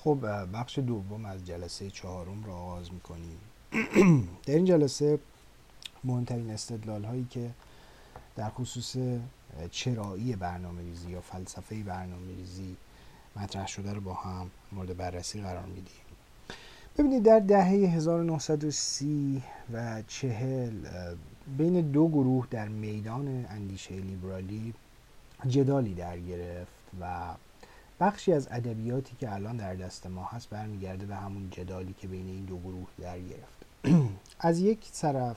خب بخش دوم از جلسه چهارم را آغاز می‌کنیم. در این جلسه مهمترین استدلال هایی که در خصوص چرایی برنامه ریزی یا فلسفه برنامه ریزی مطرح شده رو با هم مورد بررسی قرار میدیم. ببینید در دهه 1930 و چهل بین دو گروه در میدان اندیشه لیبرالی جدالی در گرفت و بخشی از ادبیاتی که الان در دست ما هست برمیگرده به همون جدالی که بین این دو گروه در گرفت. از یک طرف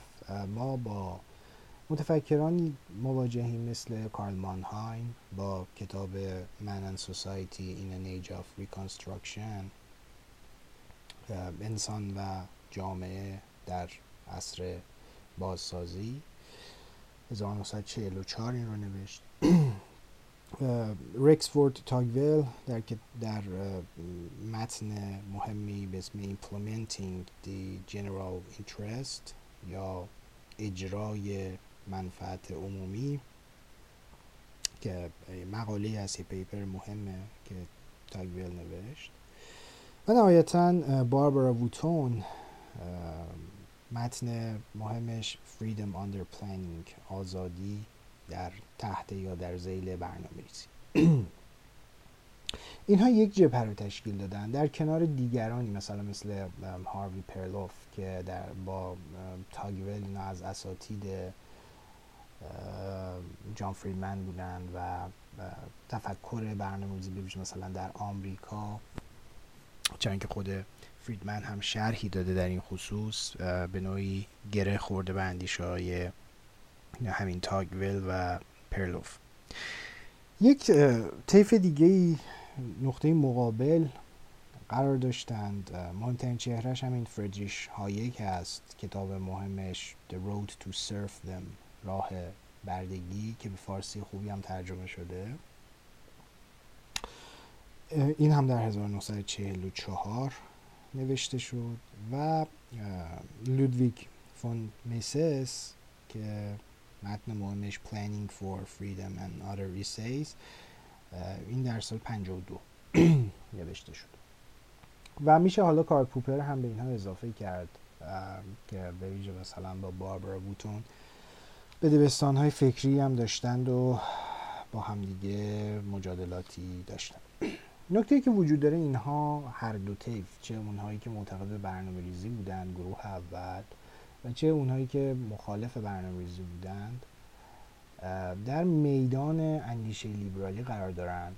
ما با متفکرانی مواجهیم مثل کارل مانهایم با کتاب Man and Society in an Age of Reconstruction. انسان و جامعه در عصر بازسازی. 1944 این رو نوشت. رکسفورد تاگویل در در متن مهمی به اسم Implementing the General Interest. یا اجرای منفعت عمومی که مقاله یه پیپر مهمه که تاگویل نوشت و نهایتا باربارا ووتون متن مهمش Freedom Under Planning. آزادی در تحت یا در زیل برنامه ریزی اینها یک جبهه رو تشکیل دادن. در کنار دیگرانی مثلا مثل هاروی پرلوف که در با تاگویل اینا از اساتید جان فریدمن بودن و تفکر برنامه ریزی مثلا در آمریکا. چون که خود فریدمن هم شرحی داده در این خصوص به نوعی گره خورده به اندیشه های همین تاگویل و پرلوف. یک طیف دیگه نقطه مقابل قرار داشتند. مهمترین چهرهش همین فردریش هایک هست. کتاب مهمش The Road to Surf Them راه بردگی که به فارسی خوبی هم ترجمه شده. این هم در 1944 نوشته شد و لودویگ فون میسس که متن مهمش Planning for Freedom and Other Essays. این در سال 52 نوشته شد. و میشه حالا کار پوپر هم به اینها اضافه کرد که به ویژه مثلا با باربارا بوتون به دبستان های فکری هم داشتند و با همدیگه مجادلاتی داشتن نکته که وجود داره اینها هر دو طیف چه اونهایی که معتقد به برنامه ریزی بودند گروه اول و چه اونهایی که مخالف برنامه ریزی بودند در میدان اندیشه لیبرالی قرار دارند.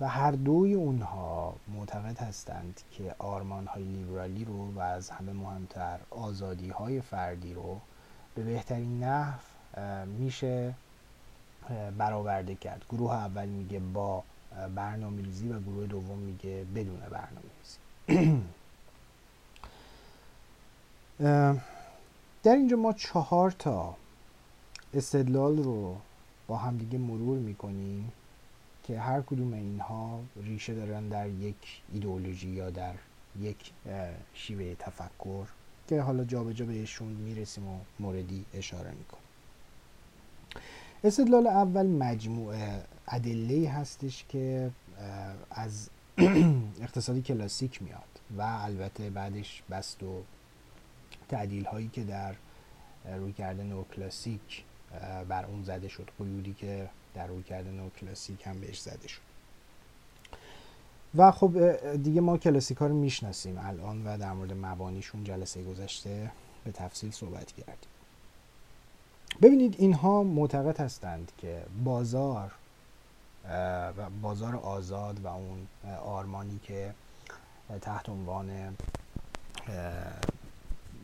و هر دوی اونها معتقد هستند که آرمان های لیبرالی رو و از همه مهمتر آزادی های فردی رو به بهترین نحو میشه برآورده کرد. گروه اول میگه با برنامه ریزی و گروه دوم میگه بدون برنامه ریزی در اینجا ما چهار تا استدلال رو با همدیگه مرور می‌کنیم که هر کدوم اینها ریشه دارن در یک ایدئولوژی یا در یک شیوه تفکر که حالا جابجا جا بهشون می‌رسیم و موردی اشاره می‌کنیم. استدلال اول مجموعه ادله هستش که از اقتصادی کلاسیک میاد و البته بعدش بست و تعدیل هایی که در روی کرده نو کلاسیک بر اون زده شد قیودی که در روی کرده نو کلاسیک هم بهش زده شد. و خب دیگه ما کلاسیک ها رو می‌شناسیم الان و در مورد مبانیشون جلسه گذشته به تفصیل صحبت کردیم. ببینید اینها معتقد هستند که بازار و بازار آزاد و اون آرمانی که تحت عنوان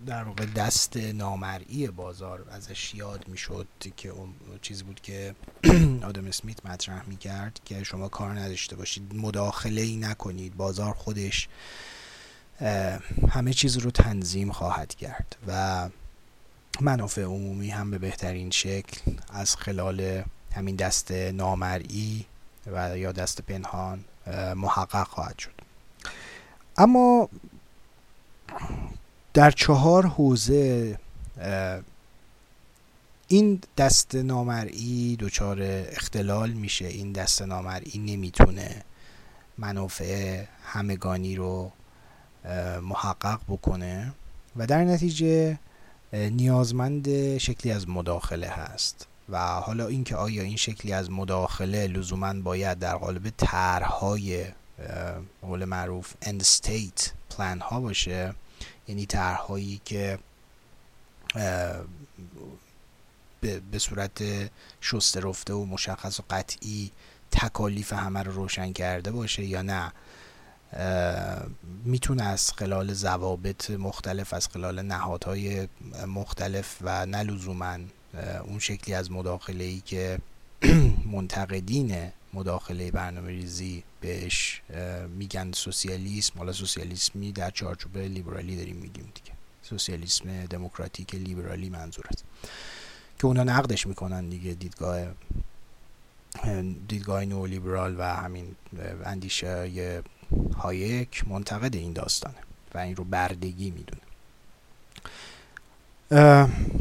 در واقع دست نامرئی بازار ازش یاد می‌شد که اون چیزی بود که آدم اسمیت مطرح می‌کرد که شما کار نداشته باشید مداخله ای نکنید بازار خودش همه چیز رو تنظیم خواهد کرد و منافع عمومی هم به بهترین شکل از خلال همین دست نامرئی و یا دست پنهان محقق خواهد شد. اما در چهار حوزه این دست نامرئی دچار اختلال میشه. این دست نامرئی نمی‌تونه منافع همگانی رو محقق بکنه و در نتیجه نیازمند شکلی از مداخله هست و حالا اینکه آیا این شکلی از مداخله لزوما باید در قالب طرحهای قول معروف end state plan ها باشه یعنی طرحهایی که به صورت شسته رفته و مشخص و قطعی تکالیف همه رو روشن کرده باشه یا نه. می‌تونه از خلال ضوابط مختلف از خلال نهادهای مختلف و نه اون شکلی از مداخله ای که منتقدین مداخله برنامه ریزی بهش میگن سوسیالیسم. حالا سوسیالیسمی در چارچوب لیبرالی داریم میگیم دیگه. سوسیالیسم دموکراتیک لیبرالی منظور است. که اونا نقدش می‌کنن دیگه دیدگاه دیدگاه نو لیبرال و همین اندیشه هایک منتقد این داستانه و این رو بردگی می‌دونه.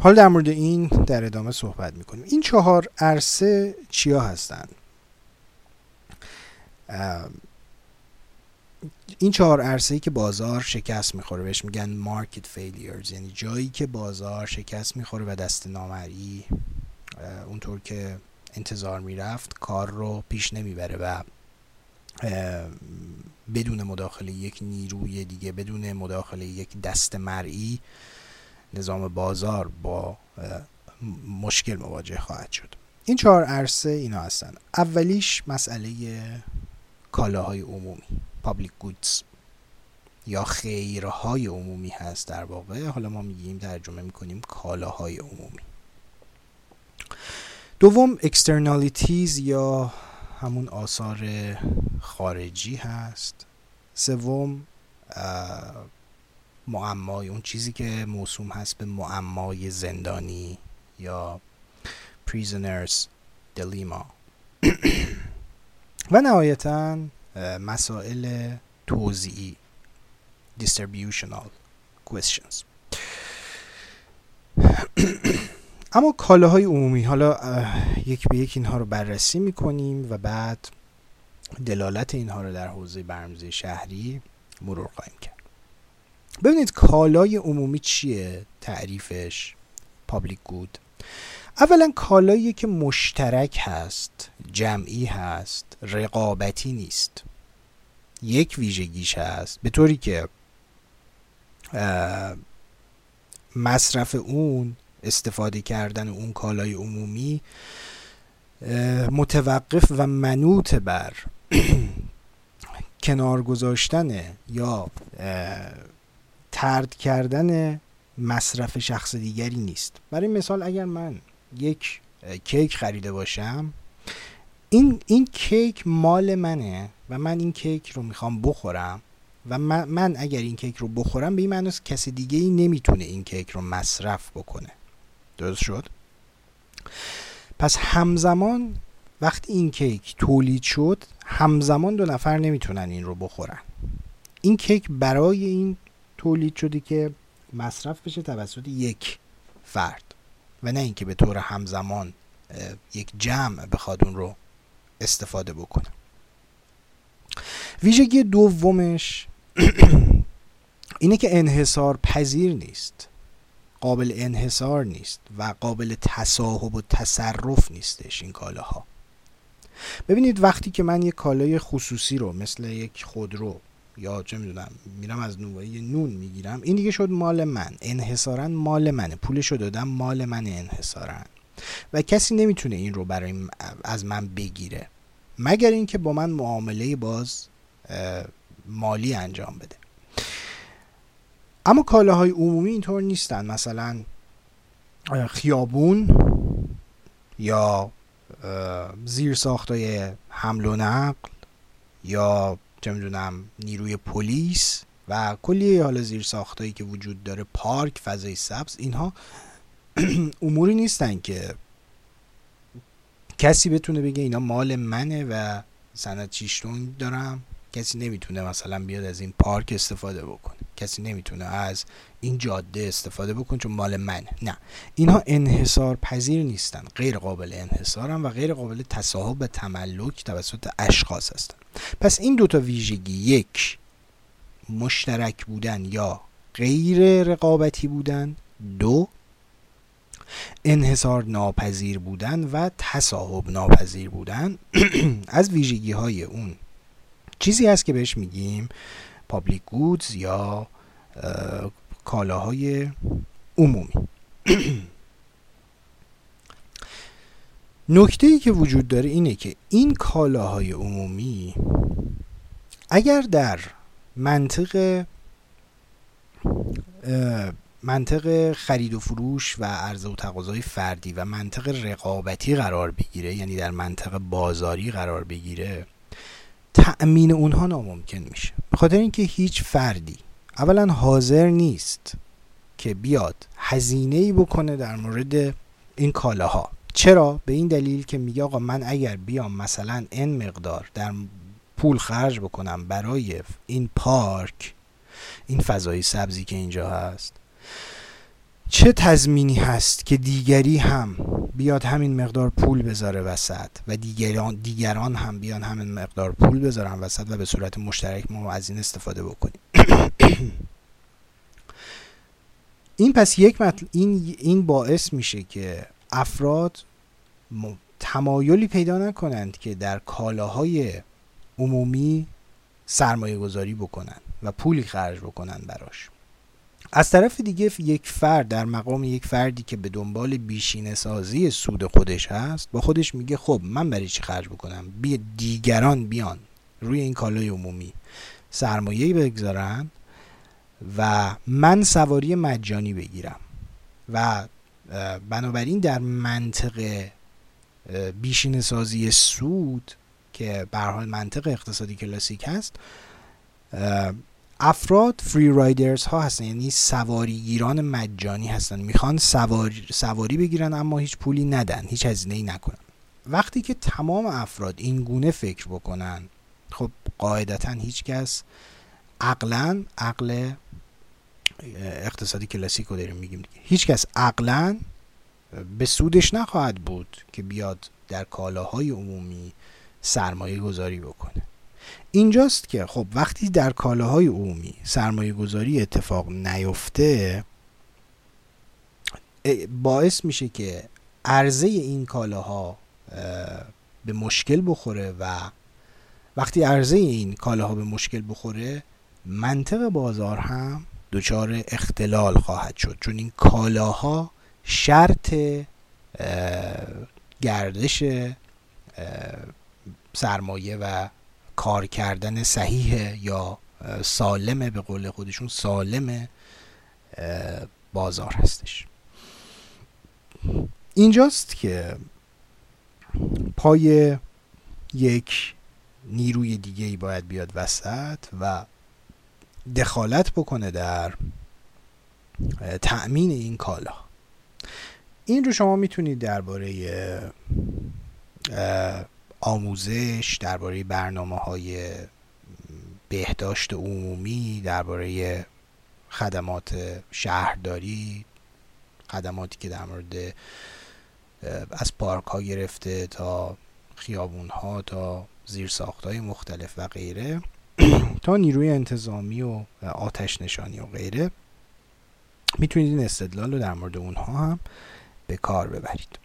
حال در مورد این در ادامه صحبت می‌کنیم. این چهار عرصه چیا هستند؟ این چهار عرصه ای که بازار شکست می‌خوره بهش میگن مارکت فیلیرز یعنی جایی که بازار شکست می‌خوره و دست نامری اونطور که انتظار می‌رفت کار رو پیش نمی‌بره و بدون مداخله یک نیروی دیگه بدون مداخله یک دست مرئی نظام بازار با مشکل مواجه خواهد شد. این چهار عرصه اینا هستن. اولیش مسئله کالاهای عمومی public goods یا خیرهای عمومی هست در واقع. حالا ما میگیم ترجمه می‌کنیم کالاهای عمومی. دوم externalities یا همون آثار خارجی هست. سوم معمای اون چیزی که موسوم هست به معمای زندانی یا prisoners dilemma و نهایتا مسائل توزیعی distributional questions. اما کالاهای عمومی حالا یک به یک اینها رو بررسی می‌کنیم و بعد دلالت اینها رو در حوزه برمزه شهری مرور خواهیم کرد. ببینید کالای عمومی چیه؟ تعریفش پابلیک گود اولا کالایی که مشترک هست جمعی هست رقابتی نیست. یک ویژگیش هست به طوری که مصرف اون استفاده کردن اون کالای عمومی متوقف و منوط بر کنار گذاشتن یا ترد کردن مصرف شخص دیگری نیست. برای مثال اگر من یک کیک خریده باشم. این, این کیک مال منه و من این کیک رو می‌خوام بخورم و من, من اگر این کیک رو بخورم به این معنی کسی دیگه ای نمی‌تونه این کیک رو مصرف بکنه. درست شد؟ پس همزمان وقتی این کیک تولید شد همزمان دو نفر نمی‌تونن این رو بخورن. این کیک برای این تولید شده که مصرف بشه توسط یک فرد. و نه اینکه به طور همزمان یک جمع بخواد اون رو استفاده بکنه. ویژگی دومش اینه که انحصار پذیر نیست. قابل انحصار نیست و قابل تصاحب و تصرف نیستش این کالاها. ببینید وقتی که من یک کالای خصوصی رو مثل یک خودرو یا چه می‌دونم میرم از نوعی نون می‌گیرم. این دیگه شد مال من. انحصارا مال منه. پولش رو دادم مال من انحصارا. و کسی نمی‌تونه این رو برای از من بگیره. مگر اینکه با من معامله باز مالی انجام بده. اما کالاهای عمومی اینطور نیستن. مثلا خیابون یا زیر ساختای حمل و نقل یا چه می‌دونم نیروی پلیس و کلی حالا زیر ساختایی که وجود داره پارک فضای سبز اینها اموری نیستن که کسی بتونه بگه اینا مال منه و سند چیشتون دارم. کسی نمی‌تونه مثلا بیاد از این پارک استفاده بکنه. کسی نمی‌تونه از این جاده استفاده بکن چون مال منه. نه. اینها انحصار پذیر نیستن. غیر قابل انحصارن و غیر قابل تصاحب و تملک توسط اشخاص هستن. پس این دوتا ویژگی یک مشترک بودن یا غیر رقابتی بودن. دو انحصار ناپذیر بودن و تصاحب ناپذیر بودن. از ویژگی های اون چیزی هست که بهش میگیم پابلیک گودز یا کالاهای عمومی. نکته ای که وجود داره اینه که این کالاهای عمومی اگر در منطق منطق خرید و فروش و عرضه و تقاضای فردی و منطق رقابتی قرار بگیره یعنی در منطق بازاری قرار بگیره تأمین اونها ناممکن میشه. به خاطر اینکه هیچ فردی اولا حاضر نیست که بیاد هزینه ای بکنه در مورد این کالاها. چرا؟ به این دلیل که میگه آقا من اگر بیام مثلا ان مقدار در پول خرج بکنم برای این پارک این فضای سبزی که اینجا هست چه تضمینی هست که دیگری هم بیاد همین مقدار پول بذاره وسط و دیگران, دیگران هم بیان همین مقدار پول بذارن وسط و به صورت مشترک ما از این استفاده بکنیم؟ این پس یک مطل... این, این باعث میشه که افراد تمایلی پیدا نکنند که در کالاهای عمومی سرمایه گذاری بکنن و پولی خرج بکنن براش. از طرف دیگه یک فرد در مقام یک فردی که به دنبال بیشینه سازی سود خودش هست با خودش میگه خب من برای چی خرج بکنم؟ بیا دیگران بیان روی این کالای عمومی. سرمایه بگذارن و من سواری مجانی بگیرم. و بنابراین در منطق بیشینه سازی سود که به حال منطق اقتصادی کلاسیک هست افراد فری رایدرز ها هستن. یعنی سواریگیران مجانی هستن. می‌خوان سواری, سواری بگیرن اما هیچ پولی ندن هیچ هزینه ای نکنن. وقتی که تمام افراد این گونه فکر بکنن خب قاعدتا هیچ کس عقلا عقل اقتصادی کلاسیک رو داریم میگیم هیچ کس عقلا به سودش نخواهد بود که بیاد در کالاهای عمومی سرمایه گذاری بکنه. اینجاست که خب وقتی در کالاهای عمومی سرمایه گذاری اتفاق نیفته باعث میشه که عرضه این کالاها به مشکل بخوره و وقتی عرضه این کالاها به مشکل بخوره منطق بازار هم دچار اختلال خواهد شد. چون این کالاها شرط گردش سرمایه و کار کردن صحیح یا سالمه به قول خودشون سالم بازار هستش. اینجاست که پای یک نیروی دیگه ای باید بیاد وسط و دخالت بکنه در تأمین این کالا. این رو شما می‌تونید درباره آموزش درباره برنامه های بهداشت عمومی درباره خدمات شهرداری خدماتی که در مورد از پارک ها گرفته تا خیابون ها تا زیر ساخت های مختلف و غیره. تا نیروی انتظامی و آتش نشانی و غیره. می‌تونید این استدلال رو در مورد اونها هم به کار ببرید.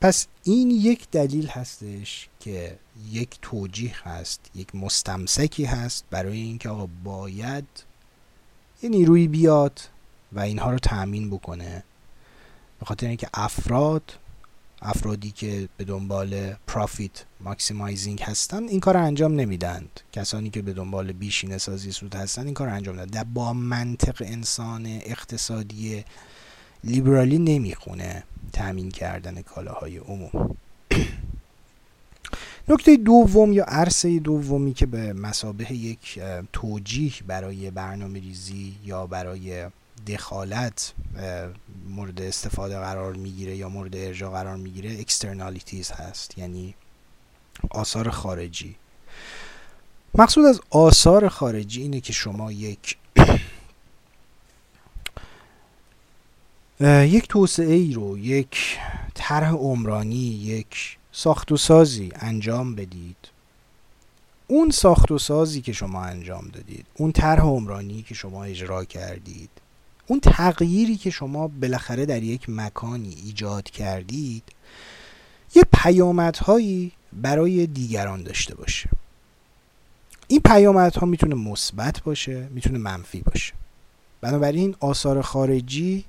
پس این یک دلیل هستش که یک توجیه هست یک مستمسکی هست برای اینکه آقا باید یه نیروی بیاد و اینها رو تأمین بکنه. به خاطر اینکه افراد افرادی که به دنبال پرافیت ماکسیمایزینگ هستن این کار انجام نمیدند کسانی که به دنبال بیشینه سازی سود هستن این کار انجام نمیدن با منطق انسان اقتصادی لیبرالی نمی‌خونه تامین کردن کالاهای عموم. نکته دوم یا عرصه دومی که به مثابه یک توجیه برای برنامه ریزی یا برای دخالت مورد استفاده قرار می‌گیره یا مورد ارجاع قرار می‌گیره externalities هست یعنی آثار خارجی. مقصود از آثار خارجی اینه که شما یک یک توسعه ای رو یک طرح عمرانی یک ساخت و سازی انجام بدید. اون ساخت و سازی که شما انجام دادید اون طرح عمرانی که شما اجرا کردید اون تغییری که شما بالاخره در یک مکانی ایجاد کردید یه پیامدهایی برای دیگران داشته باشه. این پیامدها می‌تونه مثبت باشه می‌تونه منفی باشه. بنابراین آثار خارجی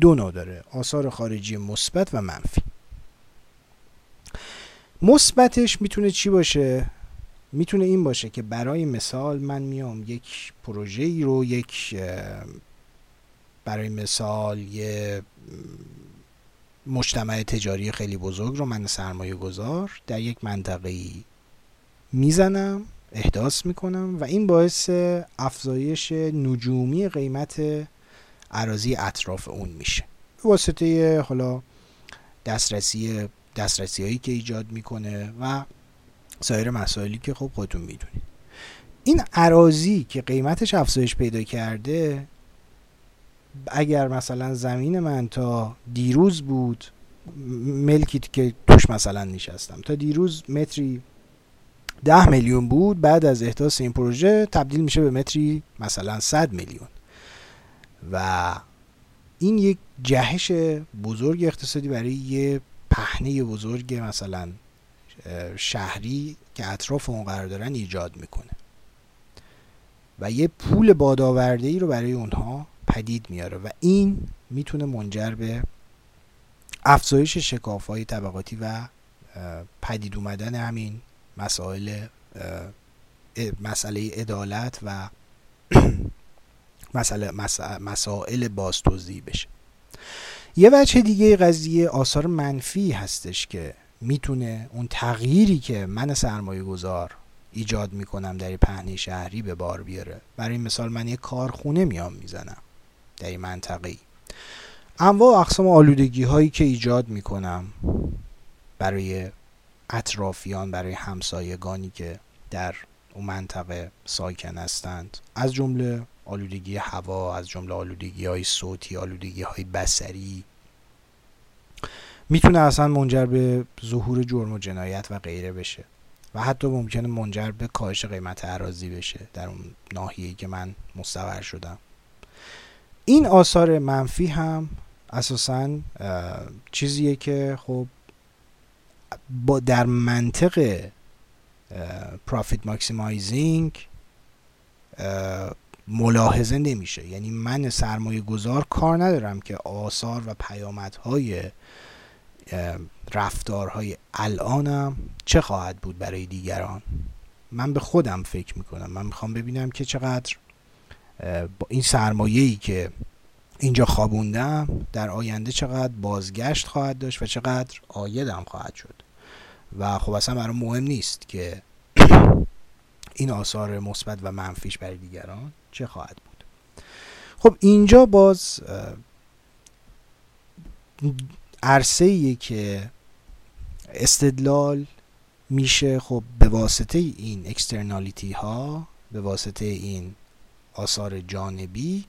دو نوع داره آثار خارجی مثبت و منفی. مثبتش می‌تونه چی باشه؟ می‌تونه این باشه که برای مثال من میام یک پروژه ای رو یک برای مثال یه مجتمع تجاری خیلی بزرگ رو من سرمایه گذار در یک منطقه ای می‌زنم احداث می‌کنم و این باعث افزایش نجومی قیمت عراضی اطراف اون میشه. به واسطه حالا دسترسی دسترسی هایی که ایجاد می‌کنه و سایر مسائلی که خب خودتون می‌دونید. این عراضی که قیمتش افزایش پیدا کرده اگر مثلا زمین من تا دیروز بود ملکی که توش مثلا نشستم تا دیروز متری ده میلیون بود بعد از احداث این پروژه تبدیل میشه به متری مثلا 100 میلیون. و این یک جهش بزرگ اقتصادی برای یه پهنه بزرگ مثلا شهری که اطراف اون قرار دارن ایجاد می‌کنه. و یه پول بادآورده ای رو برای اونها پدید میاره و این می‌تونه منجر به افزایش شکاف های طبقاتی و پدید اومدن همین مسائل مسئله عدالت و مسئله مسائل بازتوزیع بشه. یه وجه دیگه قضیه آثار منفی هستش که می‌تونه اون تغییری که من سرمایه گذار ایجاد می‌کنم در پهنه شهری به بار بیاره. برای مثال من یه کارخونه میام می‌زنم. در این منطقه ای. انواع اقسام آلودگی هایی که ایجاد می‌کنم برای اطرافیان برای همسایگانی که در اون منطقه ساکن هستند از جمله آلودگی هوا از جمله آلودگی های صوتی آلودگی های بسری می‌تونه اصلا منجر به ظهور جرم و جنایت و غیره بشه و حتی ممکنه منجر به کاهش قیمت عراضی بشه در اون ناحیه‌ای که من مستقر شدم. این آثار منفی هم اساسا چیزیه که خب با در منطق پرافیت ماکسیمایزینگ ملاحظه نمیشه. یعنی من سرمایه گذار کار ندارم که آثار و پیامدهای رفتارهای الانم چه خواهد بود برای دیگران. من به خودم فکر می‌کنم. من می‌خوام ببینم که چقدر با این سرمایه ای که اینجا خوابوندم در آینده چقدر بازگشت خواهد داشت و چقدر آیدم خواهد شد. و خب اصلا برای مهم نیست که این آثار مثبت و منفیش برای دیگران چه خواهد بود. خب اینجا باز عرصه که استدلال میشه خب به واسطه این اکسترنالیتی ها به واسطه این آثار جانبی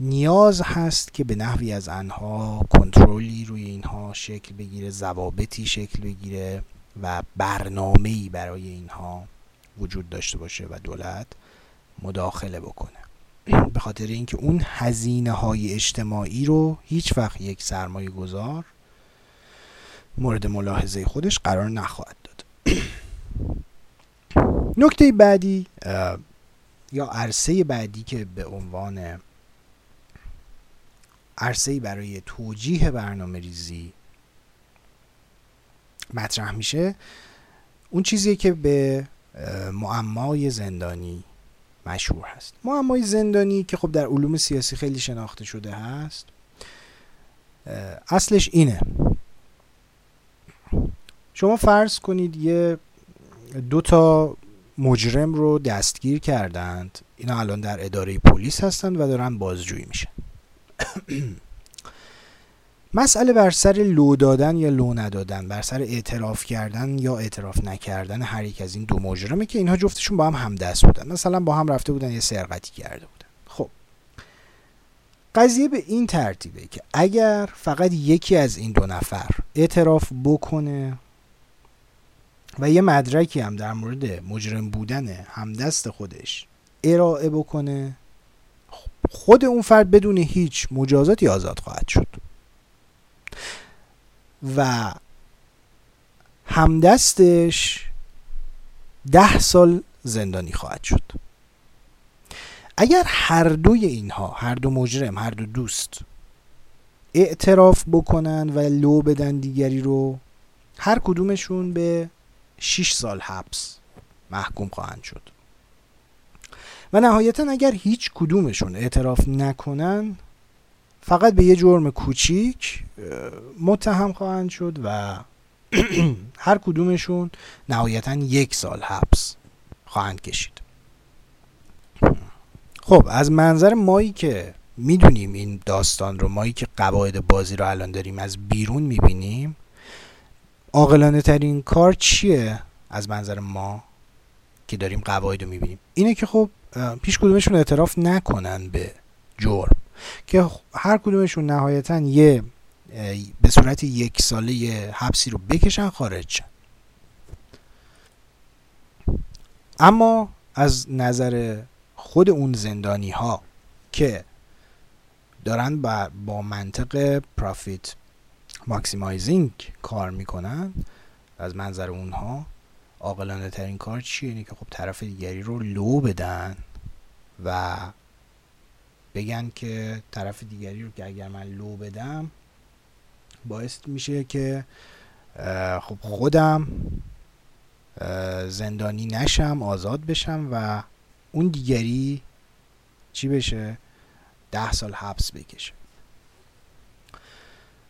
نیاز هست که به نحوی از انها کنترلی روی اینها شکل بگیره ضوابطی شکل بگیره و برنامه‌ای برای اینها وجود داشته باشه و دولت مداخله بکنه. به خاطر اینکه اون هزینه های اجتماعی رو هیچ وقت یک سرمایه گذار مورد ملاحظه خودش قرار نخواهد داد. نکته بعدی یا عرصه بعدی که به عنوان عرصه برای توجیه برنامه ریزی مطرح میشه اون چیزی که به معمای زندانی مشهور هست. معمای زندانی که خب در علوم سیاسی خیلی شناخته شده هست اصلش اینه. شما فرض کنید یه دو تا مجرم رو دستگیر کردند. اینا الان در اداره پلیس هستند و دارن بازجویی میشن. مسئله بر سر لو دادن یا لو ندادن بر سر اعتراف کردن یا اعتراف نکردن هر یک از این دو مجرمه که اینها جفتشون با هم همدست بودن. مثلا با هم رفته بودن یه سرقتی کرده بودن. خب. قضیه به این ترتیبه که اگر فقط یکی از این دو نفر اعتراف بکنه و یه مدرکی هم در مورد مجرم بودن همدست خودش ارائه بکنه. خود اون فرد بدون هیچ مجازاتی آزاد خواهد شد. و همدستش ده سال زندانی خواهد شد. اگر هر دوی اینها هر دو مجرم هر دو دوست اعتراف بکنن و لو بدن دیگری رو هر کدومشون به 6 سال حبس محکوم خواهند شد. و نهایتا اگر هیچ کدومشون اعتراف نکنن فقط به یه جرم کوچیک متهم خواهند شد و هر کدومشون نهایتا یک سال حبس خواهند کشید. خب از منظر مایی که می‌دونیم این داستان رو مایی که قواعد بازی رو الان داریم از بیرون می‌بینیم عاقلانه ترین کار چیه از منظر ما که داریم قواعد رو می‌بینیم؟ اینه که خب پیش کدومشون اعتراف نکنن به جرم. که هر کدومشون نهایتا یه به صورت یک ساله یه حبسی رو بکشن خارج اما از نظر خود اون زندانی ها که دارن با, با منطق profit maximizing کار می‌کنن از منظر اونها عاقلانه ترین کار چیه؟ اینه که خب طرف دیگری رو لو بدن و بگن که طرف دیگری رو که اگر من لو بدم باعث میشه که خب خودم زندانی نشم آزاد بشم و اون دیگری چی بشه؟ ده سال حبس بکشه.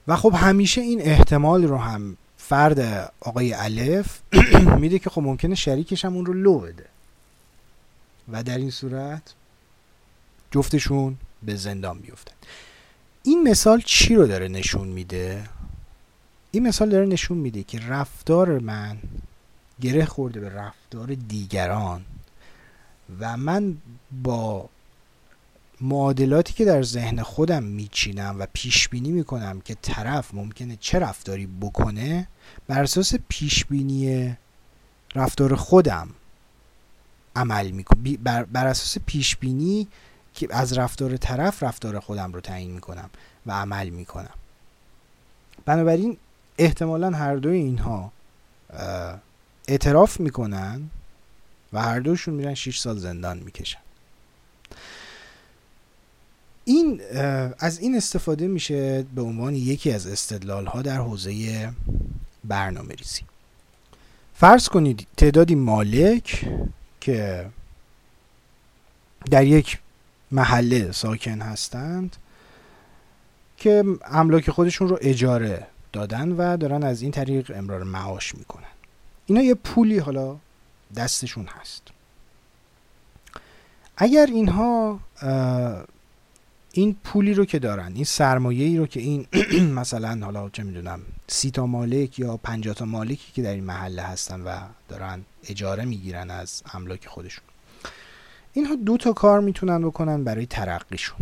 و خب همیشه این احتمال رو هم فرد آقای الف میده که خب ممکنه شریکش هم اون رو لو بده. و در این صورت جفتشون به زندان بیفتن. این مثال چی رو داره نشون میده؟ این مثال داره نشون میده که رفتار من گره خورده به رفتار دیگران و من با معادلاتی که در ذهن خودم میچینم و پیش بینی می‌کنم که طرف ممکنه چه رفتاری بکنه بر اساس پیش بینی رفتار خودم عمل می‌کنم بر, بر اساس پیش بینی که از رفتار طرف رفتار خودم رو تعیین می‌کنم و عمل می‌کنم. بنابراین احتمالا هر دوی اینها اعتراف می‌کنن و هر دوشون میرن 6 سال زندان می‌کشن. این از این استفاده میشه به عنوان یکی از استدلال ها در حوزه برنامه ریزی. فرض کنید تعدادی مالک که در یک محله ساکن هستند که املاک خودشون رو اجاره دادن و دارن از این طریق امرار معاش می‌کنن. اینا یه پولی حالا دستشون هست. اگر اینها این پولی رو که دارن این سرمایه ای رو که این مثلا حالا چه می‌دونم سی تا مالک یا پنجاه تا مالکی که در این محله هستن و دارن اجاره می‌گیرن از املاک خودشون. اینها دو تا کار می‌تونن بکنن برای ترقیشون.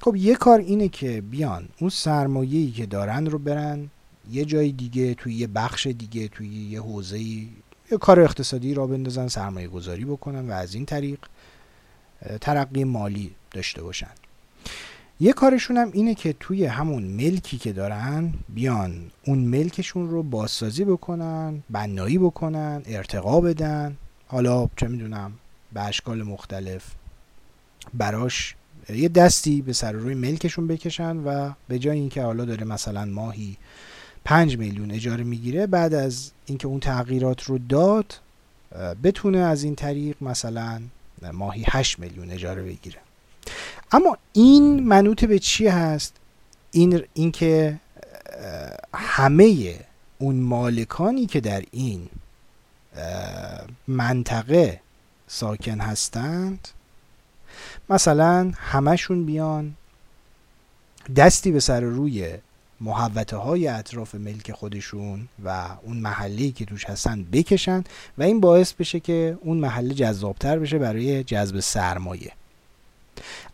خب یه کار اینه که بیان اون سرمایه‌ای که دارن رو برن یه جای دیگه توی یه بخش دیگه توی یه حوزه یه کار اقتصادی را بندازن سرمایه گذاری بکنن و از این طریق ترقی مالی داشته باشن. یه کارشون هم اینه که توی همون ملکی که دارن بیان اون ملکشون رو بازسازی بکنن بنایی بکنن ارتقا بدن. حالا چه می‌دونم به اشکال مختلف براش یه دستی به سر روی ملکشون بکشن و به جای اینکه حالا داره مثلا ماهی پنج میلیون اجاره می‌گیره بعد از اینکه اون تغییرات رو داد بتونه از این طریق مثلا ماهی 8 میلیون اجاره بگیره. اما این منوط به چی هست؟ این اینکه همه اون مالکانی که در این منطقه ساکن هستند مثلا همشون بیان دستی به سر روی محوطه های اطراف ملک خودشون و اون محله که توش هستن بکشن و این باعث بشه که اون محله جذابتر بشه برای جذب سرمایه.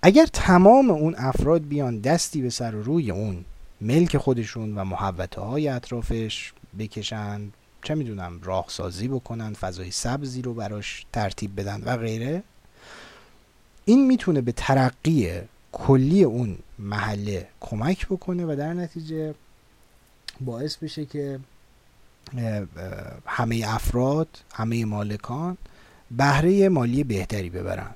اگر تمام اون افراد بیان دستی به سر و روی اون ملک خودشون و محوطه های اطرافش بکشن چه می‌دونم راهسازی بکنن فضای سبزی رو براش ترتیب بدن و غیره این می‌تونه به ترقی کلی اون محله کمک بکنه و در نتیجه باعث بشه که همه افراد همه مالکان بهره مالی بهتری ببرن.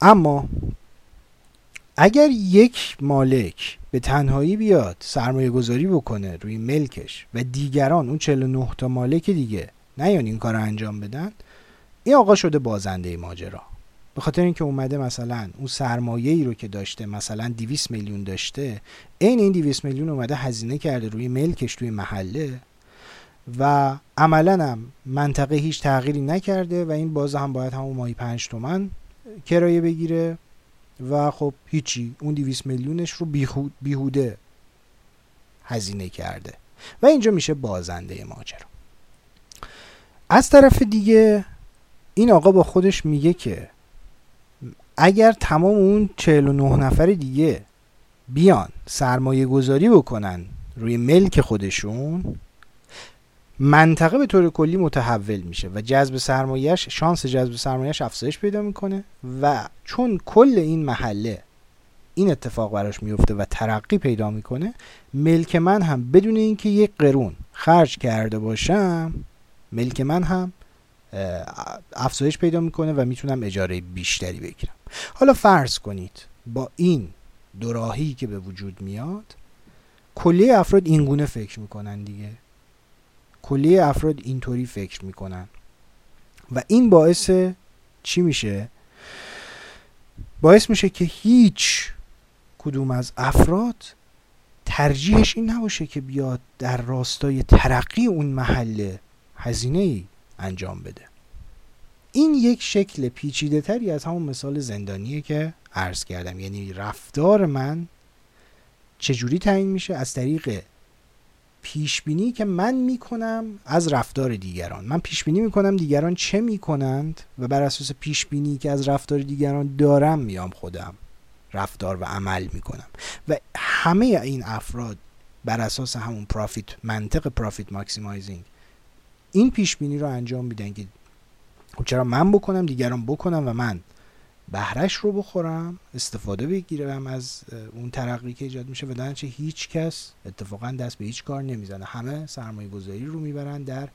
اما اگر یک مالک به تنهایی بیاد سرمایه گذاری بکنه روی ملکش و دیگران اون 49 تا مالک دیگه نیان این کار رو انجام بدن این آقا شده بازنده ماجرا. به خاطر اینکه اومده مثلا اون سرمایه ای رو که داشته مثلا 200 میلیون داشته عین این 200 میلیون اومده هزینه کرده روی ملکش توی محله و عملا هم منطقه هیچ تغییری نکرده و این باز هم باید همون ماهی 5 تومن کرایه بگیره و خب هیچی اون 200 میلیونش رو بیهوده هزینه کرده. و اینجا میشه بازنده ماجرا. از طرف دیگه این آقا با خودش میگه که اگر تمام اون 49 نفر دیگه بیان سرمایه گذاری بکنن روی ملک خودشون منطقه به طور کلی متحول میشه و جذب سرمایهش شانس جذب سرمایهش افزایش پیدا می‌کنه و چون کل این محله این اتفاق براش میفته و ترقی پیدا می‌کنه ملک من هم بدون اینکه یک قرون خرج کرده باشم ملک من هم افزایش پیدا می‌کنه و می‌تونم اجاره بیشتری بگیرم. حالا فرض کنید با این دوراهی که به وجود میاد کلیه افراد اینگونه فکر می‌کنن دیگه. کلیه افراد اینطوری فکر می‌کنن. و این باعث چی میشه؟ باعث میشه که هیچ کدوم از افراد ترجیحش این نباشه که بیاد در راستای ترقی اون محله هزینه ای انجام بده. این یک شکل پیچیده تری از همون مثال زندانیه که عرض کردم. یعنی رفتار من چجوری تعیین میشه؟ از طریق پیش بینی که من می‌کنم از رفتار دیگران. من پیش بینی می‌کنم دیگران چه می‌کنند و بر اساس پیش بینی که از رفتار دیگران دارم میام خودم رفتار و عمل می‌کنم. و همه این افراد بر اساس همون پرافیت منطق پرافیت ماکسیمایزینگ این پیش بینی رو انجام میدن که چرا من بکنم دیگران بکنم و من بهرش رو بخورم استفاده بگیرم از اون ترقی که ایجاد میشه و در هیچ کس اتفاقا دست به هیچ کار نمی‌زنه. همه سرمایه گذاری رو می‌برن در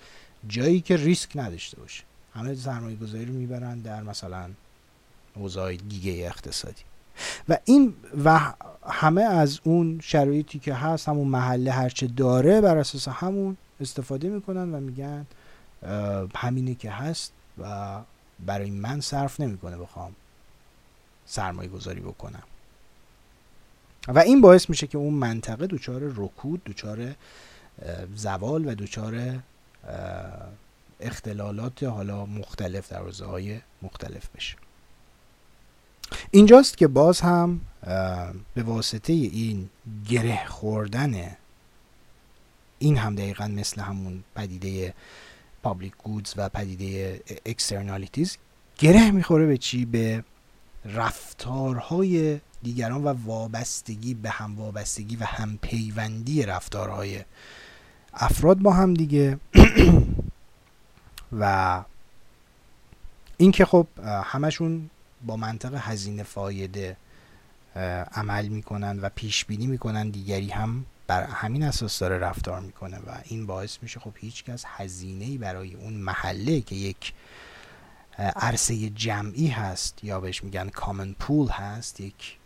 جایی که ریسک نداشته باشه. همه سرمایه گذاری رو می‌برن در مثلا اوضاع دیگه اقتصادی. و این و همه از اون شرایطی که هست همون محله هرچه داره بر اساس همون استفاده می‌کنن و میگن همینه که هست و برای من صرف نمی‌کنه بخوام سرمایه گذاری بکنم. و این باعث میشه که اون منطقه دچار رکود دچار زوال و دچار اختلالات حالا مختلف در های مختلف بشه. اینجاست که باز هم به واسطه این گره خوردن این هم دقیقا مثل همون پدیده public goods و پدیده externalities گره می‌خوره به چی؟ به رفتارهای دیگران و وابستگی به هم وابستگی و هم پیوندی رفتارهای افراد با هم دیگه. و اینکه خب همشون با منطق هزینه فایده عمل می‌کنن و پیش بینی می‌کنن دیگری هم بر همین اساس داره رفتار می‌کنه و این باعث میشه خب هیچکس هزینه برای اون محله که یک عرصه جمعی هست یا بهش میگن کامن پول هست. یک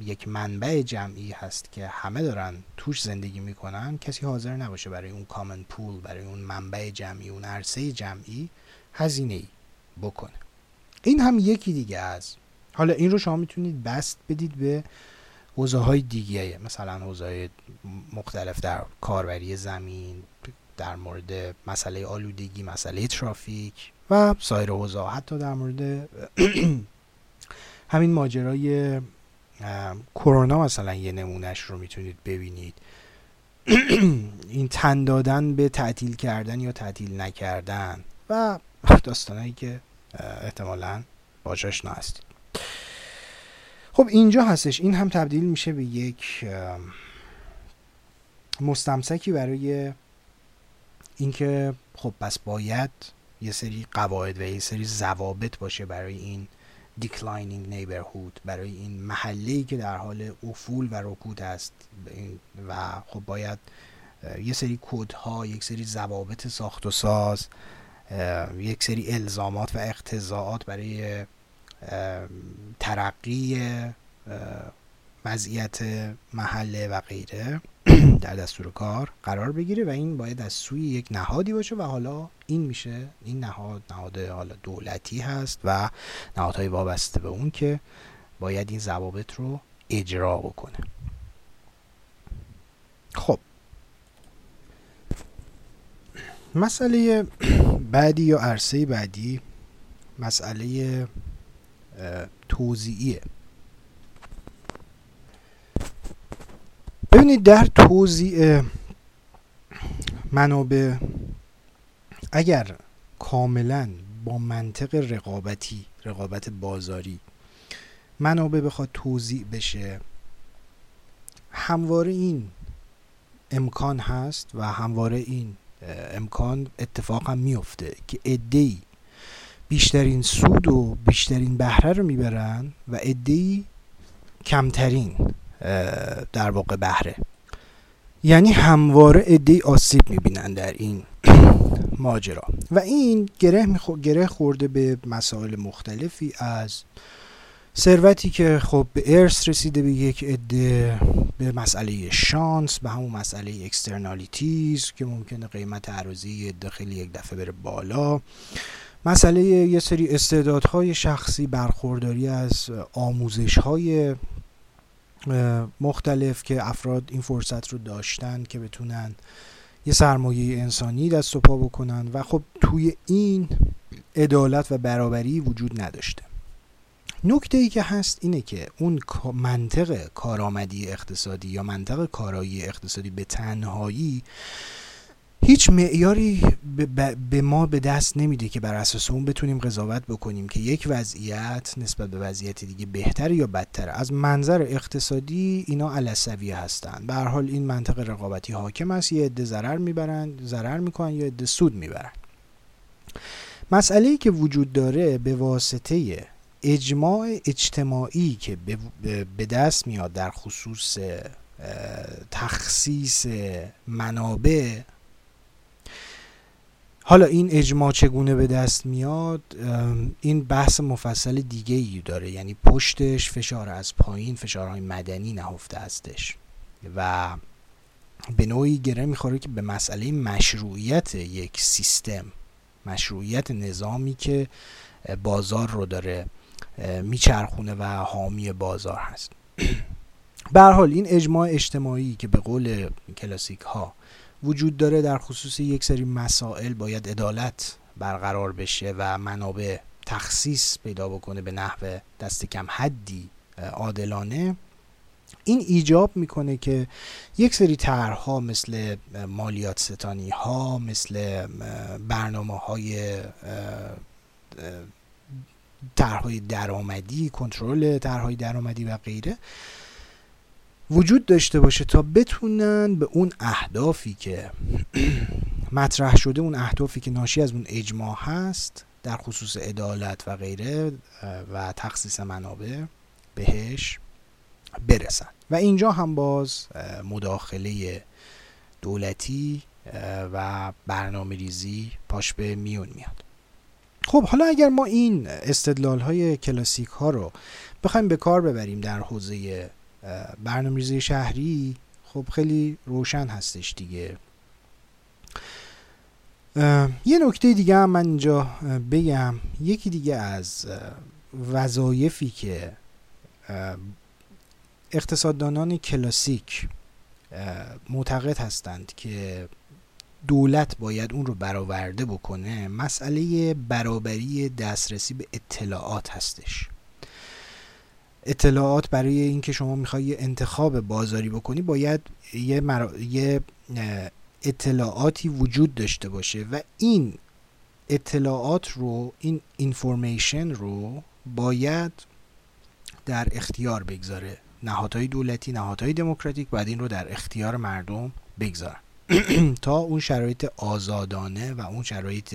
یک منبع جمعی هست که همه دارن توش زندگی می‌کنن. کسی حاضر نباشه برای اون کامن پول برای اون منبع جمعی اون عرصه جمعی هزینه ای بکنه. این هم یکی دیگه از حالا این رو شما می‌تونید بست بدید به حوزه های دیگه. مثلا حوزه مختلف در کاربری زمین در مورد مسئله آلودگی مسئله ترافیک. و سایر حوزه حتی در مورد همین ماجرای کرونا مثلا یه نمونهش رو می‌تونید ببینید. این تن دادن به تعطیل کردن یا تعطیل نکردن و داستانهایی که احتمالا باجاش هستید. خب اینجا هستش. این هم تبدیل میشه به یک مستمسکی برای اینکه خب پس باید یه سری قواعد و یه سری ضوابط باشه برای این declining neighborhood برای این محله که در حال افول و رکود است. و خب باید یه سری کودها یک سری ضوابط ساخت و ساز یک سری الزامات و اقتضاعات برای ترقی وضعیت محله و غیره. در دستور کار قرار بگیره و این باید از سوی یک نهادی باشه و حالا این میشه این نهاد نهاد حالا دولتی هست و نهادهای وابسته به اون که باید این ضوابط رو اجرا بکنه. خب. مسئله بعدی یا عرصه بعدی مسئله توضیعیه ببینید در توضیع منابع اگر کاملا با منطق رقابتی رقابت بازاری منابع بخواد توضیع بشه همواره این امکان هست و همواره این امکان اتفاق هم میفته که ادهی بیشترین سود و بیشترین بهره رو می‌برن و عده‌ی کمترین در واقع بهره. یعنی همواره عده‌ای آسیب می‌بینن در این ماجرا. و این گره, گره خورده به مسائل مختلفی از ثروتی که خب به ارث رسیده به یک عده به مسئله شانس به همون مسئله externalities که ممکنه قیمت ارضی عده خیلی یک دفعه بره بالا. مسئله یه سری استعدادهای شخصی برخورداری از آموزشهای مختلف که افراد این فرصت رو داشتن که بتونن یه سرمایه انسانی دست و پا بکنن و خب توی این عدالت و برابری وجود نداشته. نکته ای که هست اینه که اون منطق کارآمدی اقتصادی یا منطق کارایی اقتصادی به تنهایی هیچ معیاری به ما به دست نمیده که بر اساس اون بتونیم قضاوت بکنیم که یک وضعیت نسبت به وضعیت دیگه بهتر یا بدتر. از منظر اقتصادی اینا علسویه هستن. به حال این منطق رقابتی حاکم است. یه عده ضرر می‌برن ضرر می‌کنن یا عده سود می‌برن. مسئله ای که وجود داره به واسطه اجماع اجتماعی که به دست میاد در خصوص تخصیص منابع حالا این اجماع چگونه به دست میاد؟ این بحث مفصل دیگه ای داره. یعنی پشتش فشار از پایین فشارهای مدنی نهفته هستش. و به نوعی گره می‌خوره که به مسئله مشروعیت یک سیستم مشروعیت نظامی که بازار رو داره میچرخونه و حامی بازار هست. به حال این اجماع اجتماعی که به قول کلاسیک ها وجود داره در خصوص یک سری مسائل باید عدالت برقرار بشه و منابع تخصیص پیدا بکنه به نحو دست کم حدی عادلانه. این ایجاب می‌کنه که یک سری طرحها مثل مالیات ستانی ها مثل برنامه های طرحهای درآمدی کنترل طرحهای درآمدی و غیره وجود داشته باشه تا بتونن به اون اهدافی که مطرح شده اون اهدافی که ناشی از اون اجماع هست در خصوص عدالت و غیره و تخصیص منابع بهش برسن. و اینجا هم باز مداخله دولتی و برنامه ریزی پاش به میون میاد. خب حالا اگر ما این استدلال های کلاسیک ها رو بخوایم به کار ببریم در حوزه برنامه‌ریزی شهری خب خیلی روشن هستش دیگه. یه نکته دیگه هم من اینجا بگم. یکی دیگه از وظایفی که اقتصاددانان کلاسیک معتقد هستند که دولت باید اون رو برآورده بکنه مسئله برابری دسترسی به اطلاعات هستش. اطلاعات برای اینکه شما می‌خوای انتخاب بازاری بکنی باید یه, یه اطلاعاتی وجود داشته باشه و این اطلاعات رو این اینفورمیشن رو باید در اختیار بگذاره. نهادهای دولتی نهادهای دموکراتیک باید این رو در اختیار مردم بگذارن. تا اون شرایط آزادانه و اون شرایط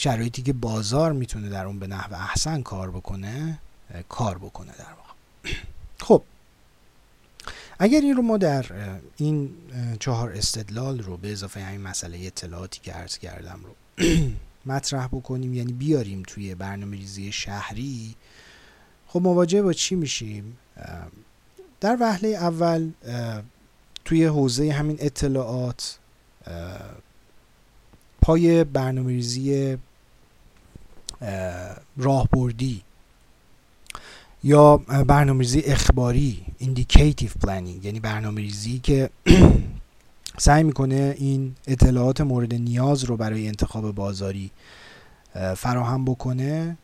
شرایطی که بازار می‌تونه در اون به نحو احسن کار بکنه کار بکنه در واقع. خب. اگر این رو ما در این چهار استدلال رو به اضافه همین مسئله اطلاعاتی که عرض کردم رو مطرح بکنیم یعنی بیاریم توی برنامه ریزی شهری خب مواجه با چی میشیم؟ در وهله اول توی حوزه همین اطلاعات پای برنامه ریزی راهبردی یا برنامه‌ریزی اخباری indicative planning یعنی برنامه‌ریزی که سعی می‌کنه این اطلاعات مورد نیاز رو برای انتخاب بازاری فراهم بکنه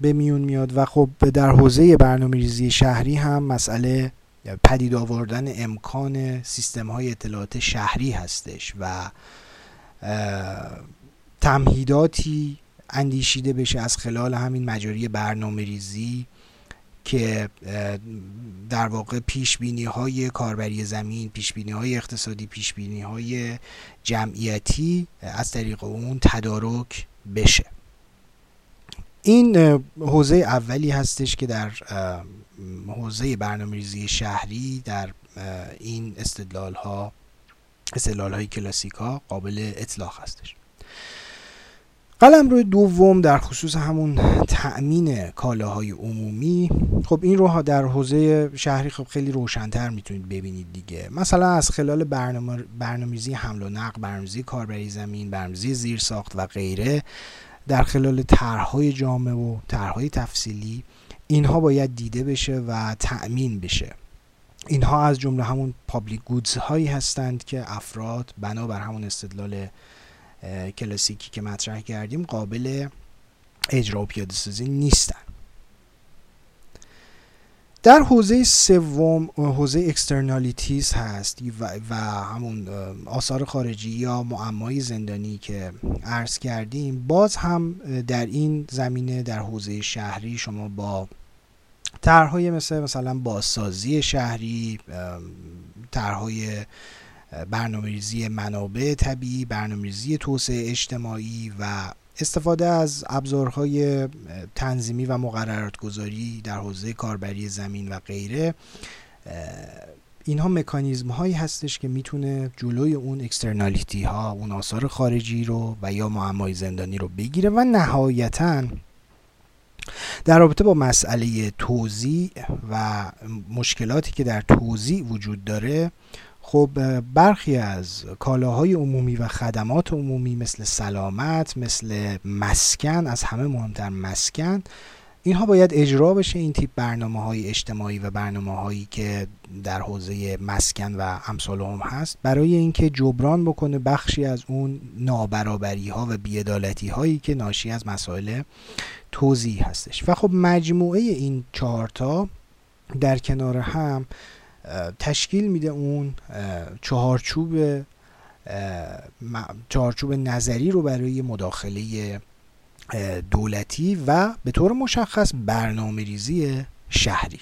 به میون میاد و خب در حوزه برنامه ریزی شهری هم مسئله پدید آوردن امکان سیستم های اطلاعات شهری هستش و تمهیداتی اندیشیده بشه از خلال همین مجاری برنامه ریزی که در واقع پیش بینی های کاربری زمین پیش بینی های اقتصادی پیش بینی های جمعیتی از طریق اون تدارک بشه. این حوزه اولی هستش که در حوزه برنامه شهری در این استدلال ها استدلال های کلاسیک ها قابل اطلاق هستش. قلم روی دوم در خصوص همون تأمین کالاهای عمومی. خب این رو در حوزه شهری خب خیلی روشنتر می‌تونید ببینید دیگه. مثلا از خلال برنامه برنامه‌ریزی حمل و نقل برنامه‌ریزی کاربری زمین برنامه‌ریزی زیر ساخت و غیره در خلال طرحهای جامع و طرحهای تفصیلی اینها باید دیده بشه و تأمین بشه. اینها از جمله همون public goods هایی هستند که افراد بنابر همون استدلال کلاسیکی که مطرح کردیم قابل اجرا و پیاده سازی نیستن. در حوزه سوم حوزه externalities هست و, همون آثار خارجی یا معمای زندانی که عرض کردیم باز هم در این زمینه در حوزه شهری شما با طرحهای مثل مثلا بازسازی شهری طرحهای برنامه‌ریزی منابع طبیعی برنامه‌ریزی توسعه اجتماعی و استفاده از ابزارهای تنظیمی و مقررات گذاری در حوزه کاربری زمین و غیره. اینها مکانیزم هایی هستش که می‌تونه جلوی اون اکسترنالیتی ها اون آثار خارجی رو و یا معمای زندانی رو بگیره و نهایتا در رابطه با مسئله توزیع و مشکلاتی که در توزیع وجود داره خب برخی از کالاهای عمومی و خدمات عمومی مثل سلامت مثل مسکن از همه مهمتر مسکن اینها باید اجرا بشه این تیپ برنامه های اجتماعی و برنامه هایی که در حوزه مسکن و امثال هم هست. برای اینکه جبران بکنه بخشی از اون نابرابری ها و بیعدالتی هایی که ناشی از مسائل توضیح هستش. و خب مجموعه این چهارتا در کنار هم تشکیل میده اون چهارچوب چهارچوب نظری رو برای مداخله دولتی و به طور مشخص برنامه ریزی شهری.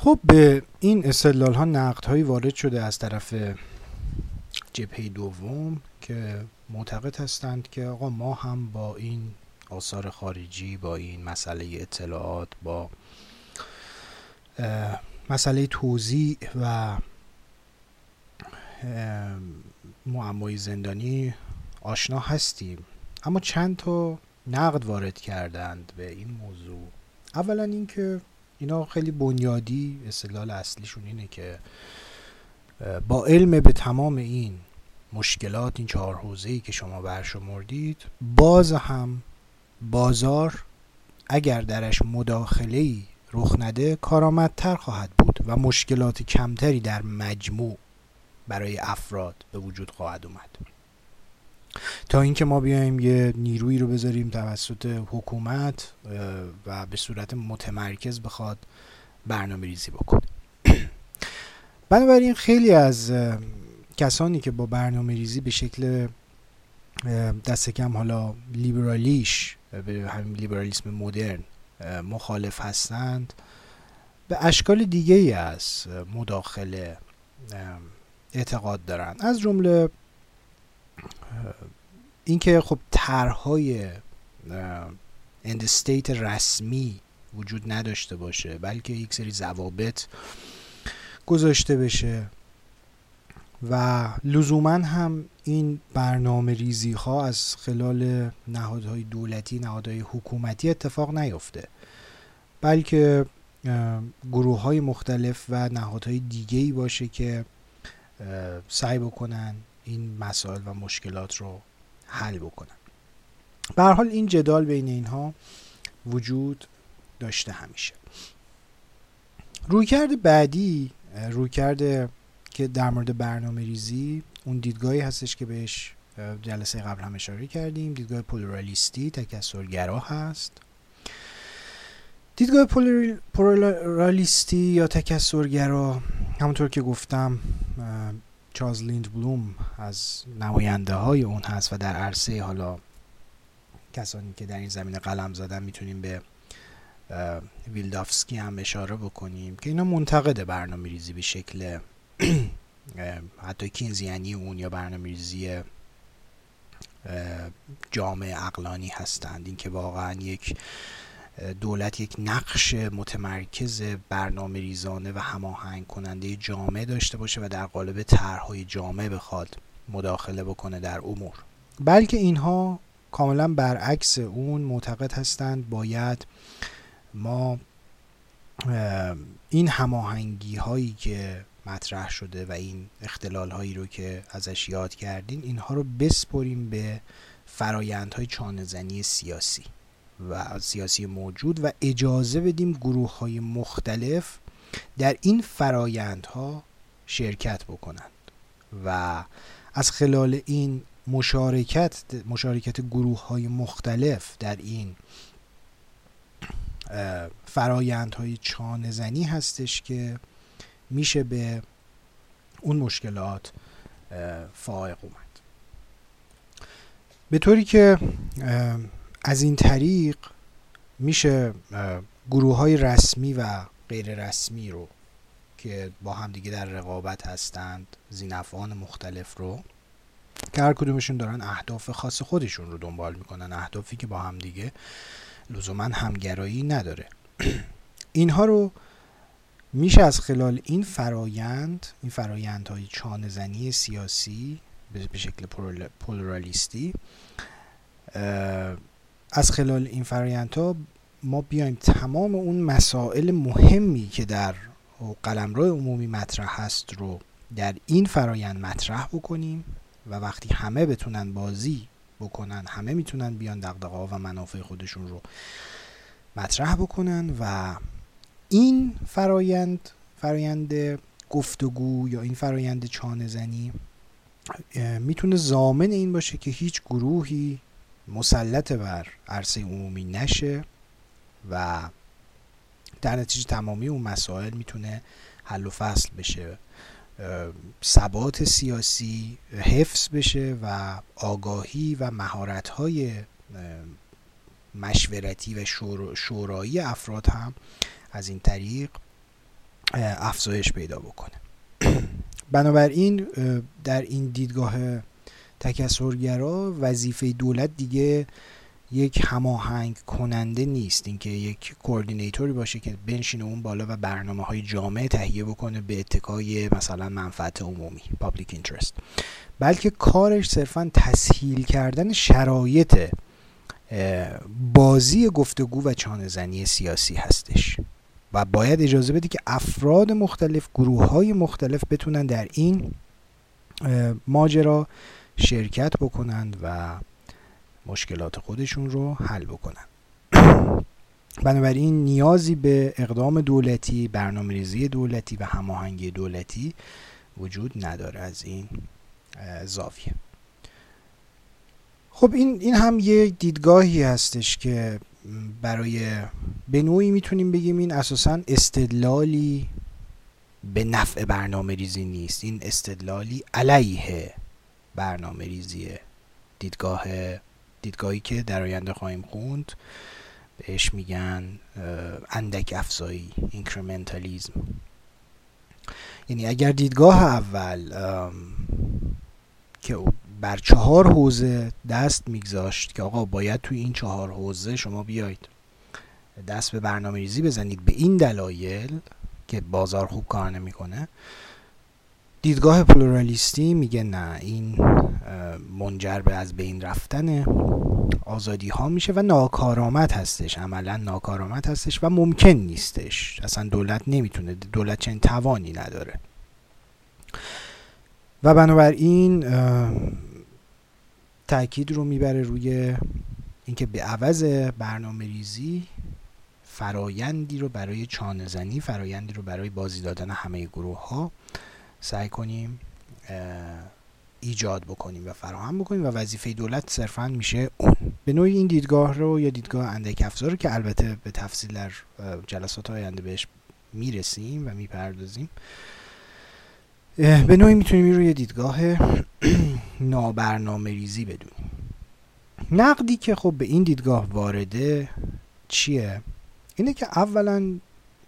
خب به این استدلال ها نقد هایی وارد شده از طرف جبهه دوم که معتقد هستند که آقا ما هم با این آثار خارجی با این مسئله اطلاعات با مسئله توزیع و معمای زندانی آشنا هستیم. اما چند تا نقد وارد کردند به این موضوع. اولا اینکه اینا خیلی بنیادی استدلال اصلیشون اینه که با علم به تمام این مشکلات این چهار حوزه‌ای که شما برشمردید باز هم بازار اگر درش مداخله‌ای رخ نده کارآمدتر خواهد بود و مشکلات کمتری در مجموع برای افراد به وجود خواهد اومد. تا اینکه ما بیایم یه نیرویی رو بذاریم توسط حکومت و به صورت متمرکز بخواد برنامه ریزی بکنه. بنابراین خیلی از کسانی که با برنامه ریزی به شکل دست کم حالا لیبرالیش به همین لیبرالیسم مدرن مخالف هستند. به اشکال دیگه ای از مداخله اعتقاد دارن. از جمله اینکه خب طرحهای اند استیت رسمی وجود نداشته باشه بلکه یک سری ضوابط گذاشته بشه. و لزوما هم این برنامه ریزی ها از خلال نهادهای دولتی نهادهای حکومتی اتفاق نیفته. بلکه گروه های مختلف و نهادهای دیگه ای باشه که سعی بکنن این مسائل و مشکلات رو حل بکنن. به حال این جدال بین اینها وجود داشته همیشه. رویکرد بعدی رویکرد که در مورد برنامه ریزی اون دیدگاهی هستش که بهش جلسه قبل هم اشاره کردیم. دیدگاه پولورالیستی تکسرگرا هست. دیدگاه پولورالیستی یا تکسرگرا همونطور که گفتم چارلز لیند بلوم از نماینده های اون هست و در عرصه حالا کسانی که در این زمینه قلم زدن می‌تونیم به ویلدافسکی هم اشاره بکنیم که اینا منتقد برنامه ریزی به شکل حتی کینزیانی اون یا برنامه ریزی جامعه اقلانی هستند. اینکه واقعا یک دولت یک نقش متمرکز برنامه ریزانه و هماهنگ کننده جامعه داشته باشه و در قالب طرحهای جامعه بخواد مداخله بکنه در امور. بلکه اینها کاملا برعکس اون معتقد هستند. باید ما این هماهنگی هایی که مطرح شده و این اختلال هایی رو که ازش یاد کردین اینها رو بسپریم به فرایندهای چانهزنی سیاسی و سیاسی موجود و اجازه بدیم گروه های مختلف در این فرایندها شرکت بکنند و از خلال این مشارکت مشارکت گروه های مختلف در این فرایندهای چانه زنی هستش که میشه به اون مشکلات فائق اومد. به طوری که از این طریق میشه گروه های رسمی و غیر رسمی رو که با هم دیگه در رقابت هستند زینفان مختلف رو که هر کدومشون دارن اهداف خاص خودشون رو دنبال می‌کنن اهدافی که با هم دیگه لزوما همگرایی نداره. اینها رو میشه از خلال این فرایند این فرایندهای چانهزنی سیاسی به شکل پولرالیستی از خلال این فرایندها ما بیایم تمام اون مسائل مهمی که در قلمرو عمومی مطرح هست رو در این فرایند مطرح بکنیم و وقتی همه بتونن بازی بکنن همه می‌تونن بیان دقدقه و منافع خودشون رو مطرح بکنن و این فرایند فرایند گفتگو یا این فرایند چانه زنی می‌تونه زامن این باشه که هیچ گروهی مسلط بر عرصه عمومی نشه و در نتیجه تمامی اون مسائل می‌تونه حل و فصل بشه. ثبات سیاسی حفظ بشه و آگاهی و مهارت‌های مشورتی و شورایی افراد هم از این طریق افزایش پیدا بکنه. بنابراین در این دیدگاه تکسرگرا وظیفه دولت دیگه یک هماهنگ کننده نیست. اینکه یک کوردینیتوری باشه که بنشینه اون بالا و برنامه های جامعه تهیه بکنه به اتکای مثلا منفعت عمومی public interest. بلکه کارش صرفا تسهیل کردن شرایط بازی گفتگو و چانهزنی سیاسی هستش. و باید اجازه بدی که افراد مختلف گروه های مختلف بتونن در این ماجرا شرکت بکنند و مشکلات خودشون رو حل بکنن. بنابراین نیازی به اقدام دولتی برنامه ریزی دولتی و هماهنگی دولتی وجود نداره از این زاویه. خب این این هم یه دیدگاهی هستش که برای به نوعی می‌تونیم بگیم این اساسا استدلالی به نفع برنامه ریزی نیست. این استدلالی علیه برنامه ریزیه دیدگاه دیدگاهی که در آینده خواهیم خوند. بهش میگن اندک افزایی اینکرمنتالیزم یعنی اگر دیدگاه اول که بر چهار حوزه دست میگذاشت که آقا باید توی این چهار حوزه شما بیاید. دست به برنامه ریزی بزنید به این دلایل که بازار خوب کار نمی‌کنه. دیدگاه پلورالیستی میگه نه این منجر به از بین رفتن آزادی ها میشه و ناکارآمد هستش. عملا ناکارآمد هستش و ممکن نیستش. اصلا دولت نمی‌تونه دولت چنین توانی نداره. و بنابراین تاکید رو می‌بره روی اینکه به عوض برنامه ریزی فرایندی رو برای چانه زنی فرایندی رو برای بازی دادن همه گروه ها سعی کنیم ایجاد بکنیم و فراهم بکنیم و وظیفه دولت صرفا میشه اون. به نوعی این دیدگاه رو یا دیدگاه اندک افزار که البته به تفصیل در جلسات آینده بهش می‌رسیم و می‌پردازیم به نوعی می‌تونیم روی دیدگاه نابرنامه ریزی بدونیم نقدی که خب به این دیدگاه وارده چیه؟ اینه که اولا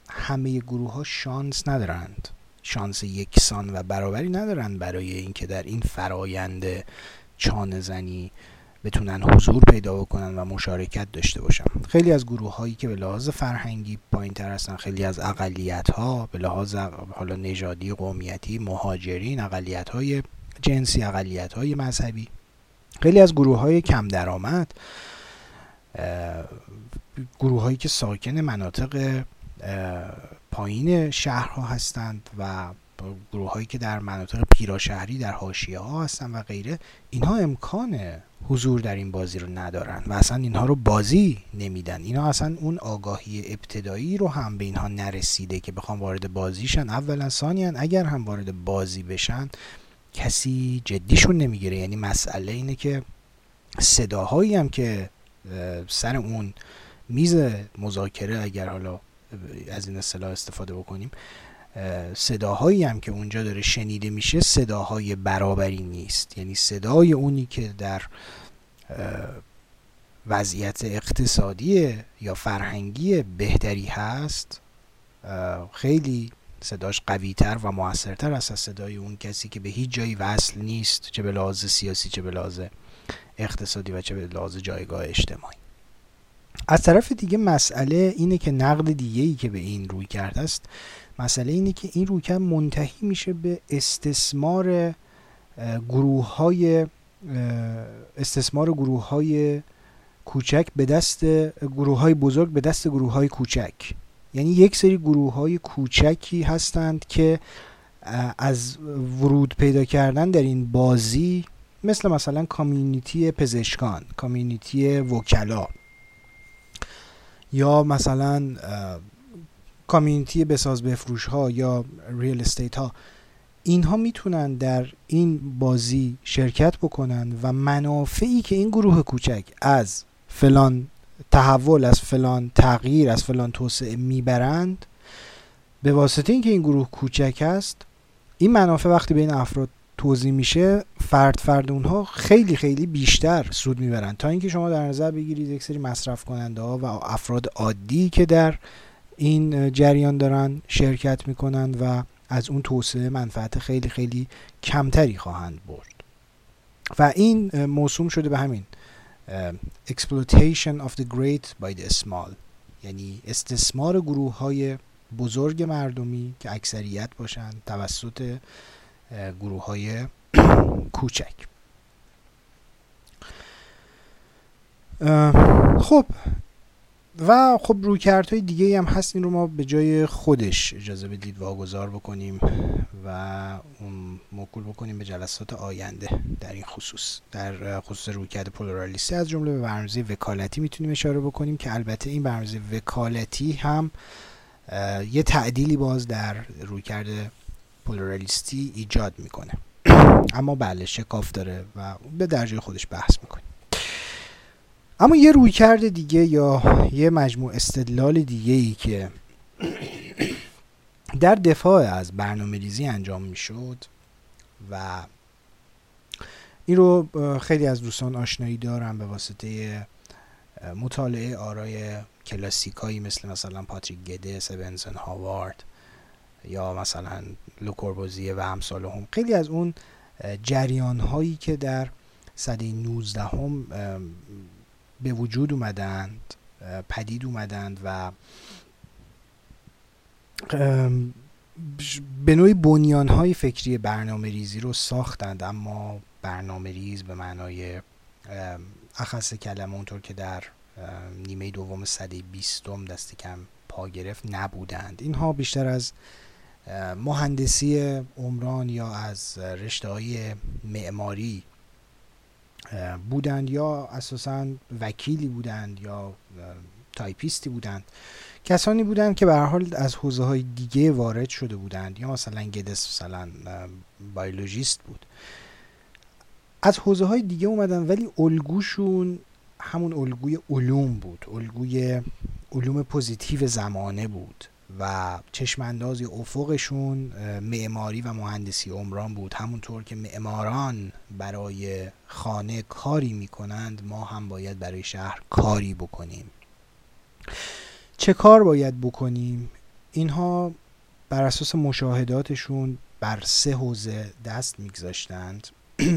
همه گروه ها شانس ندارند شانس یکسان و برابری ندارند برای اینکه در این فرایند چانه زنی بتونن حضور پیدا بکنن و مشارکت داشته باشن. خیلی از گروه هایی که به لحاظ فرهنگی پایین تر هستن خیلی از اقلیت ها به لحاظ حالا نژادی قومیتی مهاجرین اقلیت های جنسی اقلیت های مذهبی. خیلی از گروه های کم درآمد گروه هایی که ساکن مناطق پایین شهرها هستند و گروه هایی که در مناطق پیراشهری در حاشیه ها هستند و غیره. اینها امکان حضور در این بازی رو ندارن و اصلا اینها رو بازی نمیدن. اینا اصلا اون آگاهی ابتدایی رو هم به اینها نرسیده که بخوام وارد بازیشن اولا ثانیا اگر هم وارد بازی بشن کسی جدیشون نمی‌گیره. یعنی مسئله اینه که صداهایی هم که سر اون میز مذاکره اگر حالا از این اصطلاح استفاده بکنیم صداهایی هم که اونجا داره شنیده میشه صداهای برابری نیست. یعنی صدای اونی که در وضعیت اقتصادی یا فرهنگی بهتری هست خیلی صداش قویتر و موثرتر است از صدای اون کسی که به هیچ جایی وصل نیست چه به لحاظ سیاسی چه به لحاظ اقتصادی و چه به لحاظ جایگاه اجتماعی. از طرف دیگه مسئله اینه که نقد دیگه ای که به این روی کرده است مسئله اینه که این رویکرد منتهی میشه به استثمار گروه های استثمار گروه های کوچک به دست گروه های بزرگ به دست گروه های کوچک. یعنی یک سری گروه های کوچکی هستند که از ورود پیدا کردن در این بازی مثل مثلا کامیونیتی پزشکان کامیونیتی وکلا یا مثلا کامیونیتی بساز بفروش ها یا ریل استیت ها اینها می‌تونن در این بازی شرکت بکنن و منافعی که این گروه کوچک از فلان تحول از فلان تغییر از فلان توسعه می‌برند به واسطه اینکه این گروه کوچک است این منافع وقتی بین افراد توضیح میشه فرد فرد اونها خیلی خیلی بیشتر سود می‌برن. تا اینکه شما در نظر بگیرید یک سری مصرف کننده ها و افراد عادی که در این جریان دارن شرکت می‌کنن و از اون توسعه منفعت خیلی خیلی کمتری خواهند برد. و این موسوم شده به همین exploitation of the great by the small. یعنی استثمار گروه های بزرگ مردمی که اکثریت باشند توسط گروه های کوچک. خب و خب رویکردهای دیگه هم هست این رو ما به جای خودش اجازه بدید واگذار بکنیم و اون موکول بکنیم به جلسات آینده. در این خصوص در خصوص رویکرد پولورالیستی از جمله به وکالتی می‌تونیم اشاره بکنیم که البته این برنامه‌ریزی وکالتی هم یه تعدیلی باز در رویکرد پولورالیستی ایجاد می‌کنه. اما بله شکاف داره و به درجه خودش بحث می‌کنیم. اما یه رویکرد دیگه یا یه مجموع استدلال دیگه ای که در دفاع از برنامه ریزی انجام می‌شد و این رو خیلی از دوستان آشنایی دارن به واسطه مطالعه آرای کلاسیکایی مثل مثلا پاتریک گده سبنسن هاوارد یا مثلا لوکوربوزیه و همسال هم. خیلی از اون جریان هایی که در سده 19 هم به وجود اومدند پدید اومدند و به نوعی بنیان های فکری برنامه ریزی رو ساختند اما برنامه ریز به معنای اخص کلمه اونطور که در نیمه دوم صده بیستم دست کم پا گرفت نبودند. اینها بیشتر از مهندسی عمران یا از رشته های معماری بودند یا اساسا وکیلی بودند یا تایپیستی بودند. کسانی بودند که به حال از حوزه های دیگه وارد شده بودند یا مثلا گدس مثلا biologist بود. از حوزه های دیگه اومدن ولی الگوشون همون الگوی علوم بود. الگوی علوم positive زمانه بود. و چشمانداز افقشون معماری و مهندسی عمران بود. همونطور که معماران برای خانه کاری می‌کنند ما هم باید برای شهر کاری بکنیم. چه کار باید بکنیم؟ اینها بر اساس مشاهداتشون بر سه حوزه دست میگذاشتند.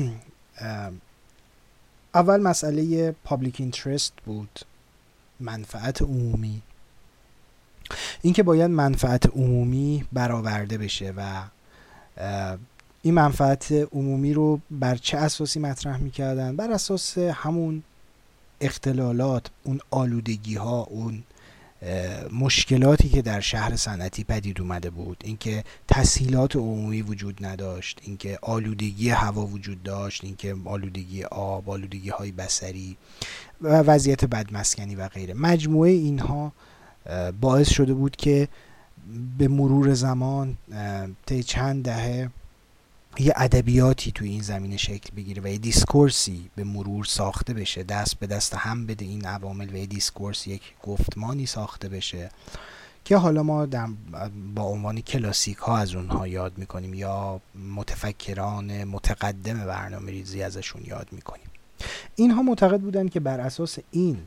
اول مسئله پابلیک اینترست بود منفعت عمومی. اینکه باید منفعت عمومی برآورده بشه و این منفعت عمومی رو بر چه اساسی مطرح می‌کردن؟ بر اساس همون اختلالات اون آلودگی ها اون مشکلاتی که در شهر صنعتی پدید اومده بود. اینکه تسهیلات عمومی وجود نداشت اینکه آلودگی هوا وجود داشت اینکه آلودگی آب آلودگی های بصری و وضعیت بدمسکنی و غیره. مجموعه اینها باعث شده بود که به مرور زمان طی چند دهه یه ادبیاتی توی این زمینه شکل بگیره و یه discourse ی به مرور ساخته بشه. دست به دست هم بده این عوامل و یه discourse یک گفتمانی ساخته بشه که حالا ما با عنوان کلاسیک ها از اونها یاد می‌کنیم یا متفکران متقدم برنامه ریزی ازشون یاد می‌کنیم. اینها معتقد بودند که بر اساس این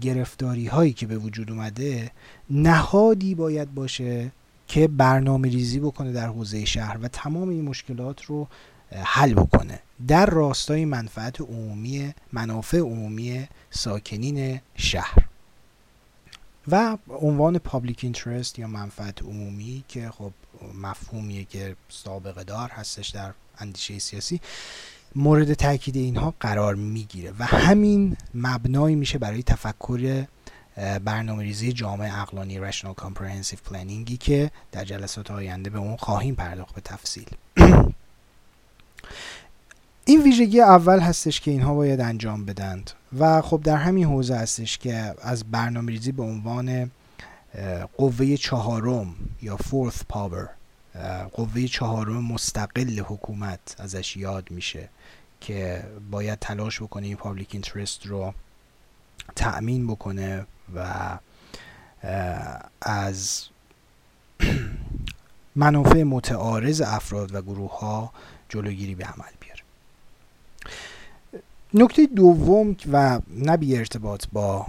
گرفتاری هایی که به وجود اومده نهادی باید باشه که برنامه ریزی بکنه در حوزه شهر و تمام این مشکلات رو حل بکنه. در راستای منفعت عمومی منافع عمومی ساکنین شهر. و عنوان پابلیک اینترست یا منفعت عمومی که خب مفهومیه که سابقه دار هستش در اندیشه سیاسی. مورد تاکید اینها قرار می‌گیره و همین مبنایی میشه برای تفکر برنامه ریزی جامعه اقلانی Rational Comprehensive Planningی که در جلسات آینده به اون خواهیم پرداخت به تفصیل. این ویژگی اول هستش که اینها باید انجام بدند و خب در همین حوزه هستش که از برنامه ریزی به عنوان قوه چهارم یا fourth power قوه چهارم مستقل حکومت ازش یاد میشه. که باید تلاش بکنه این public interest رو تأمین بکنه و از منافع متعارض افراد و گروه ها جلوگیری به عمل بیاره. نکته دوم و نبی ارتباط با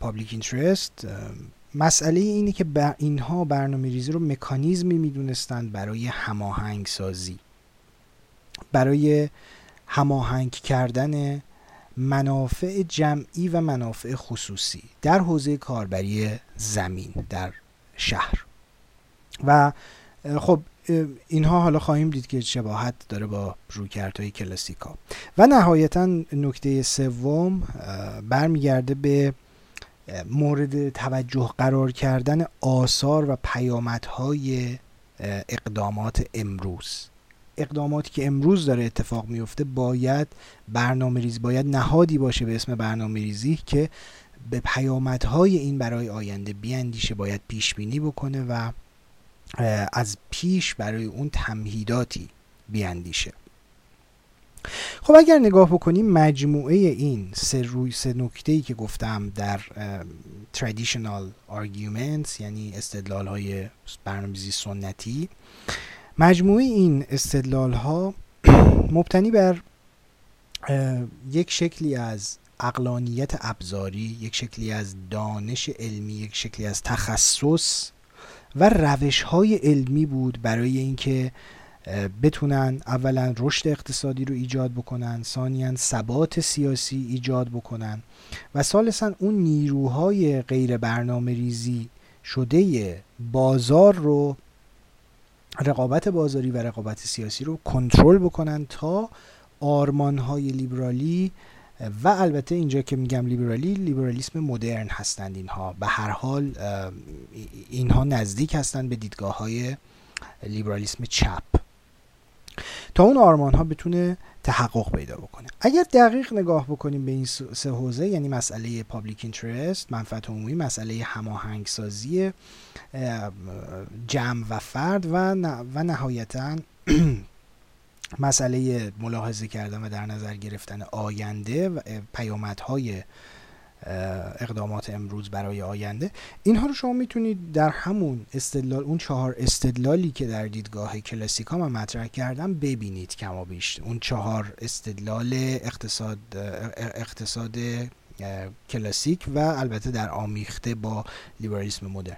پابلیک اینترست مسئله اینه که اینها برنامه ریزی رو مکانیزمی می‌دونستند برای هماهنگ سازی برای هماهنگ کردن منافع جمعی و منافع خصوصی در حوزه کاربری زمین در شهر. و خب اینها حالا خواهیم دید که شباهت داره با رویکردهای کلاسیکا. و نهایتا نکته سوم برمیگرده به مورد توجه قرار کردن آثار و پیامدهای اقدامات امروز. اقداماتی که امروز داره اتفاق میفته باید برنامه ریز باید نهادی باشه به اسم برنامه ریزی که به پیامدهای این برای آینده بیاندیشه باید پیش بینی بکنه و از پیش برای اون تمهیداتی بیاندیشه. خب اگر نگاه بکنیم مجموعه این سه روی سه نکته ای که گفتم در traditional arguments یعنی استدلال های برنامه‌ریزی سنتی مجموعه این استدلال ها مبتنی بر یک شکلی از اقلانیت ابزاری یک شکلی از دانش علمی یک شکلی از تخصص و روش های علمی بود برای اینکه بتونن اولا رشد اقتصادی رو ایجاد بکنن ثانیا ثبات سیاسی ایجاد بکنن و ثالثا اون نیروهای غیر برنامه ریزی شده بازار رو رقابت بازاری و رقابت سیاسی رو کنترل بکنن تا آرمان های لیبرالی و البته اینجا که میگم لیبرالی لیبرالیسم مدرن هستند اینها. به هر حال اینها نزدیک هستند به دیدگاه های لیبرالیسم چپ. تا اون آرمان ها بتونه تحقق پیدا بکنه. اگر دقیق نگاه بکنیم به این سه حوزه یعنی مسئله پابلیک اینترست منفعت عمومی مسئله هماهنگسازی جمع و فرد و, و نهایتا مسئله ملاحظه کردن و در نظر گرفتن آینده و پیامدهای اقدامات امروز برای آینده. اینها رو شما می‌تونید در همون استدلال اون چهار استدلالی که در دیدگاه کلاسیکا من مطرح کردم ببینید کما بیش اون چهار استدلال اقتصاد اقتصاد کلاسیک و البته در آمیخته با لیبرالیسم مدرن.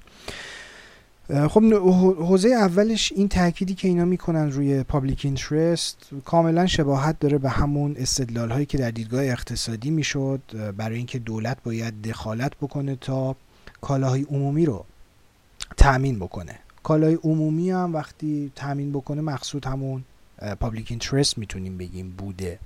خب حوزه اولش این تأکیدی که اینا می‌کنن روی public interest کاملا شباهت داره به همون استدلال هایی که در دیدگاه اقتصادی می‌شد برای اینکه دولت باید دخالت بکنه تا کالاهای عمومی رو تأمین بکنه. کالای عمومی هم وقتی تأمین بکنه مقصود همون public interest می‌تونیم بگیم بوده.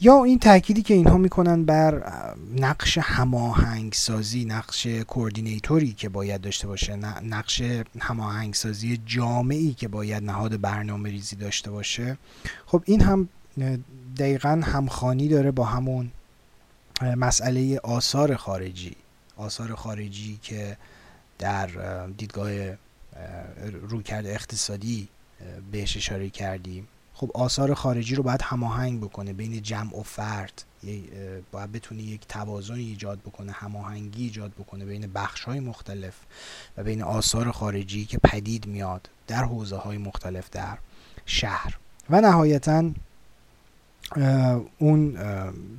یا این تأکیدی که اینها می‌کنن بر نقش هماهنگسازی نقش کوردینیتوری که باید داشته باشه نقش هماهنگسازی جامعی که باید نهاد برنامه ریزی داشته باشه. خب این هم دقیقا همخانی داره با همون مسئله آثار خارجی. آثار خارجی که در دیدگاه رویکرد اقتصادی بهش اشاره کردیم. خب آثار خارجی رو باید هماهنگ بکنه بین جمع و فرد. باید بتونه یک توازن ایجاد بکنه هماهنگی ایجاد بکنه بین بخش های مختلف و بین آثار خارجی که پدید میاد در حوزه های مختلف در شهر. و نهایتا اون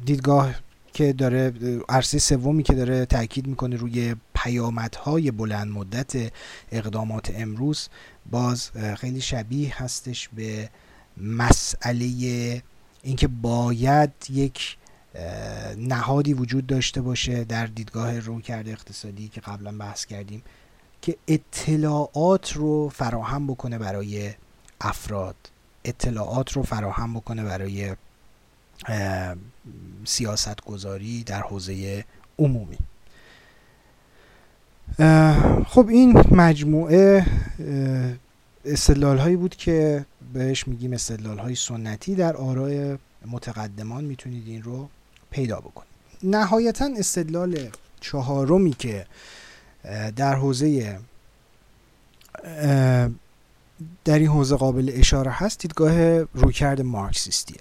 دیدگاه که داره عرصه سومی که داره تاکید می‌کنه روی پیامدهای بلند مدت اقدامات امروز باز خیلی شبیه هستش به مسئله اینکه باید یک نهادی وجود داشته باشه در دیدگاه رویکرد اقتصادی که قبلا بحث کردیم که اطلاعات رو فراهم بکنه برای افراد. اطلاعات رو فراهم بکنه برای سیاست گذاری در حوزه عمومی. خب این مجموعه استدلال هایی بود که بهش میگیم استدلال های سنتی. در آراء متقدمان می‌تونید این رو پیدا بکنید. نهایتا استدلال چهارمی که در حوزه در این حوزه قابل اشاره هست دیدگاه رویکرد مارکسیستیه.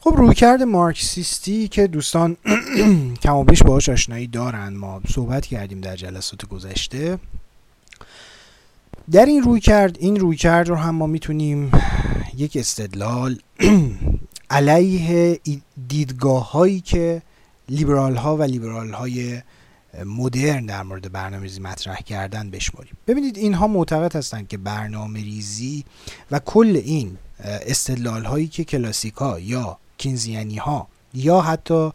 خب رویکرد مارکسیستی که دوستان کم و بیش باهاش آشنایی دارن. ما صحبت کردیم در جلسات گذشته. در این روی کرد این روی کرد رو هم ما می‌تونیم یک استدلال علیه دیدگاه هایی که لیبرال ها و لیبرال های مدرن در مورد برنامه ریزی مطرح کردن بشماریم. ببینید اینها معتقد هستند که برنامه ریزی و کل این استدلال هایی که کلاسیکا یا کینزیانی ها یا حتی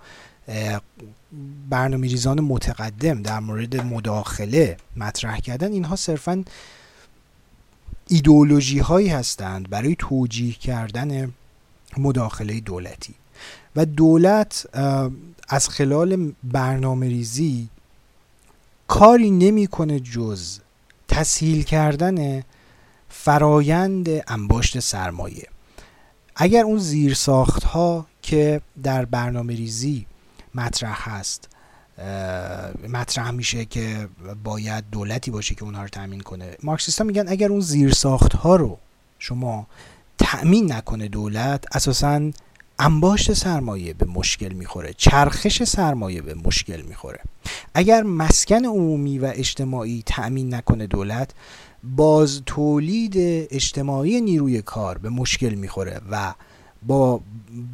برنامه ریزان متقدم در مورد مداخله مطرح کردن اینها صرفا ایدئولوژی هایی هستند برای توجیه کردن مداخله دولتی. و دولت از خلال برنامه ریزی کاری نمی‌کنه جز تسهیل کردن فرایند انباشت سرمایه. اگر اون زیرساخت ها که در برنامه ریزی مطرح هست مطرح میشه که باید دولتی باشه که اونها رو تأمین کنه. مارکسیستا میگن اگر اون زیرساخت ها رو شما تأمین نکنه دولت اساسا انباشت سرمایه به مشکل می‌خوره چرخش سرمایه به مشکل می‌خوره. اگر مسکن عمومی و اجتماعی تأمین نکنه دولت باز تولید اجتماعی نیروی کار به مشکل می‌خوره و با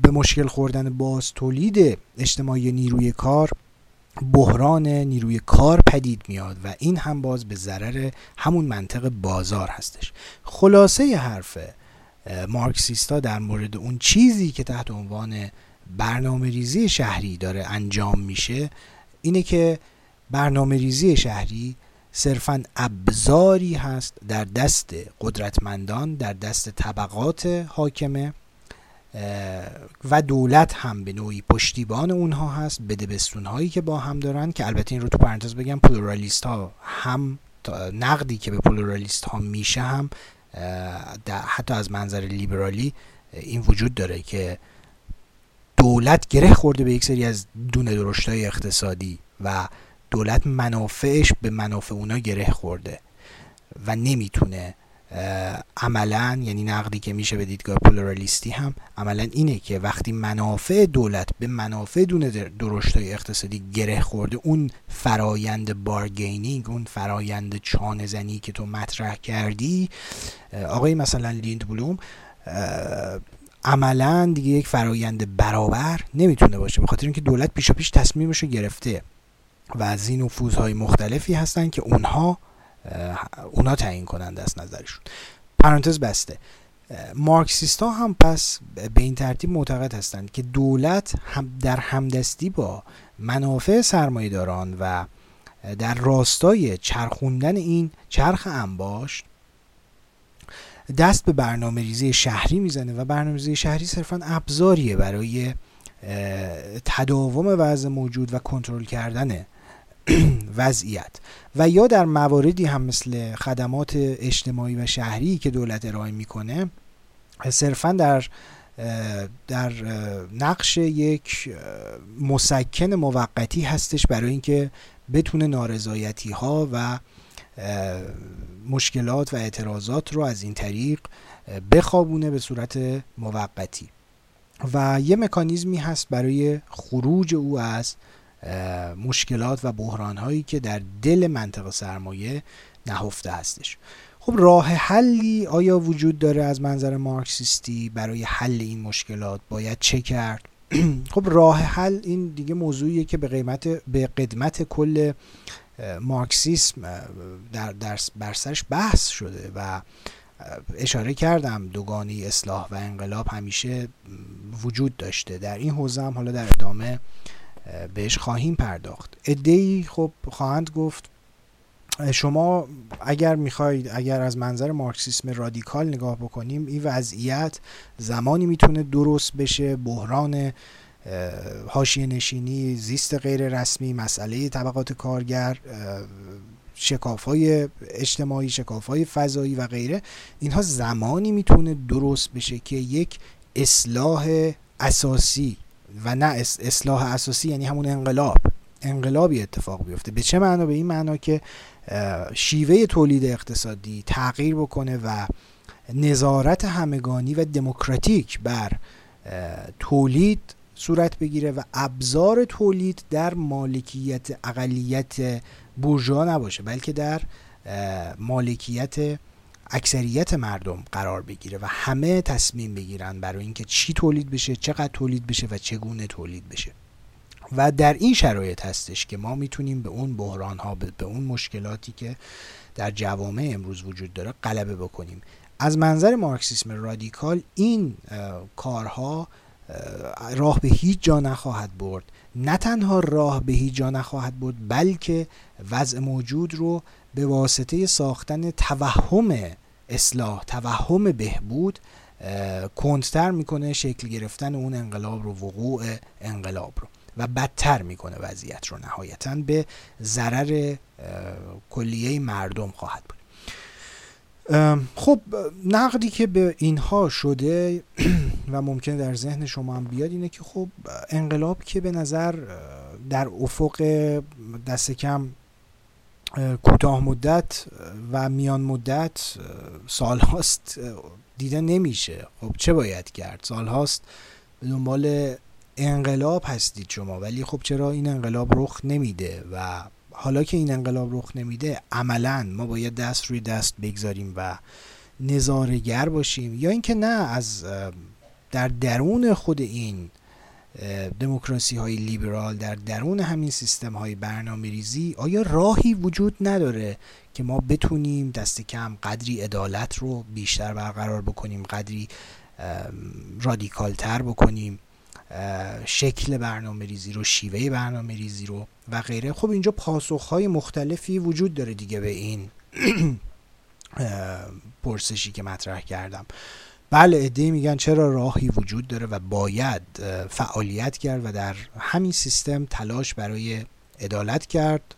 به مشکل خوردن باز تولید اجتماعی نیروی کار بحران نیروی کار پدید میاد و این هم باز به ضرر همون منطق بازار هستش. خلاصه حرف مارکسیستا در مورد اون چیزی که تحت عنوان برنامه ریزی شهری داره انجام میشه اینه که برنامه ریزی شهری صرفا ابزاری هست در دست قدرتمندان در دست طبقات حاکمه. و دولت هم به نوعی پشتیبان اونها هست بدبستون هایی که با هم دارن که البته این رو تو پرانتز بگم پلورالیست ها هم نقدی که به پلورالیست ها میشه هم حتی از منظر لیبرالی این وجود داره که دولت گره خورده به یک سری از دونه درشتای اقتصادی و دولت منافعش به منافع اونا گره خورده و نمی‌تونه عملا یعنی نقدی که میشه به دیدگاه پلورالیستی هم عملا اینه که وقتی منافع دولت به منافع دونه درشتای اقتصادی گره خورده اون فرایند بارگینینگ اون فرایند چانه زنی که تو مطرح کردی آقای مثلا لیند بلوم عملا دیگه یک فرایند برابر نمی‌تونه باشه به خاطر اینکه دولت پیشا پیش تصمیمش رو گرفته و از این نفوذهای مختلفی هستن که اونها اونا تعیین کننده است نظرشون. پرانتز بسته. مارکسیست هم پس به این ترتیب معتقد هستند که دولت هم در همدستی با منافع سرمایهداران و در راستای چرخوندن این چرخ انباشت دست به برنامه ریزی شهری می‌زنه و برنامه ریزی شهری صرفا ابزاریه برای تداوم وضع موجود و کنترل کردن وضعیت. و یا در مواردی هم مثل خدمات اجتماعی و شهری که دولت ارائه می‌کنه صرفا در در نقش یک مسکن موقتی هستش برای اینکه بتونه نارضایتی ها و مشکلات و اعتراضات رو از این طریق بخوابونه به صورت موقتی. و یه مکانیزمی هست برای خروج او از مشکلات و بحران هایی که در دل منطقه سرمایه نهفته هستش. خب راه حلی آیا وجود داره از منظر مارکسیستی؟ برای حل این مشکلات باید چه کرد؟ خب راه حل این دیگه موضوعیه که به قیمت به قدمت کل مارکسیسم در, در بر سرش بحث شده و اشاره کردم دوگانی اصلاح و انقلاب همیشه وجود داشته. در این حوزه هم حالا در ادامه بهش خواهیم پرداخت. ادهی خب خواهند گفت شما اگر می‌خواید اگر از منظر مارکسیسم رادیکال نگاه بکنیم این وضعیت زمانی می‌تونه درست بشه بحران حاشیه نشینی زیست غیر رسمی مسئله طبقات کارگر شکاف های اجتماعی شکاف های فضایی و غیره. اینها زمانی می‌تونه درست بشه که یک اصلاح اساسی و نه اصلاح اساسی یعنی همون انقلاب. انقلابی اتفاق بیفته. به چه معنا؟ به این معنا که شیوه تولید اقتصادی تغییر بکنه و نظارت همگانی و دموکراتیک بر تولید صورت بگیره و ابزار تولید در مالکیت اقلیت بورژوا نباشه بلکه در مالکیت اکثریت مردم قرار بگیره و همه تصمیم بگیرن برای اینکه چی تولید بشه چقدر تولید بشه و چگونه تولید بشه. و در این شرایط هستش که ما می‌تونیم به اون بحران ها به اون مشکلاتی که در جوامع امروز وجود داره غلبه بکنیم. از منظر مارکسیسم رادیکال این کارها راه به هیچ جا نخواهد برد. نه تنها راه به هیچ جا نخواهد برد بلکه وضع موجود رو به واسطه ساختن توهم اصلاح توهم بهبود کندتر می‌کنه شکل گرفتن اون انقلاب رو وقوع انقلاب رو. و بدتر می‌کنه وضعیت رو. نهایتا به ضرر کلیه مردم خواهد بود. خب نقدی که به اینها شده و ممکن در ذهن شما هم بیاد اینه که خب انقلاب که به نظر در افق دست کم کوتاه مدت و میان مدت سال هاست دیده نمیشه. خب چه باید کرد؟ سال هاست دنبال انقلاب هستید شما ولی خب چرا این انقلاب رخ نمیده؟ و حالا که این انقلاب رخ نمیده عملا ما باید دست روی دست بگذاریم و نظارگر باشیم. یا اینکه نه از در درون خود این دموکراسی های لیبرال در درون همین سیستم های برنامه ریزی آیا راهی وجود نداره که ما بتونیم دست کم قدری عدالت رو بیشتر برقرار بکنیم قدری رادیکال تر بکنیم شکل برنامه ریزی رو شیوه برنامه ریزی رو و غیره؟ خب اینجا پاسخ های مختلفی وجود داره دیگه به این پرسشی که مطرح کردم. بله ایده میگن چرا راهی وجود داره و باید فعالیت کرد و در همین سیستم تلاش برای عدالت کرد.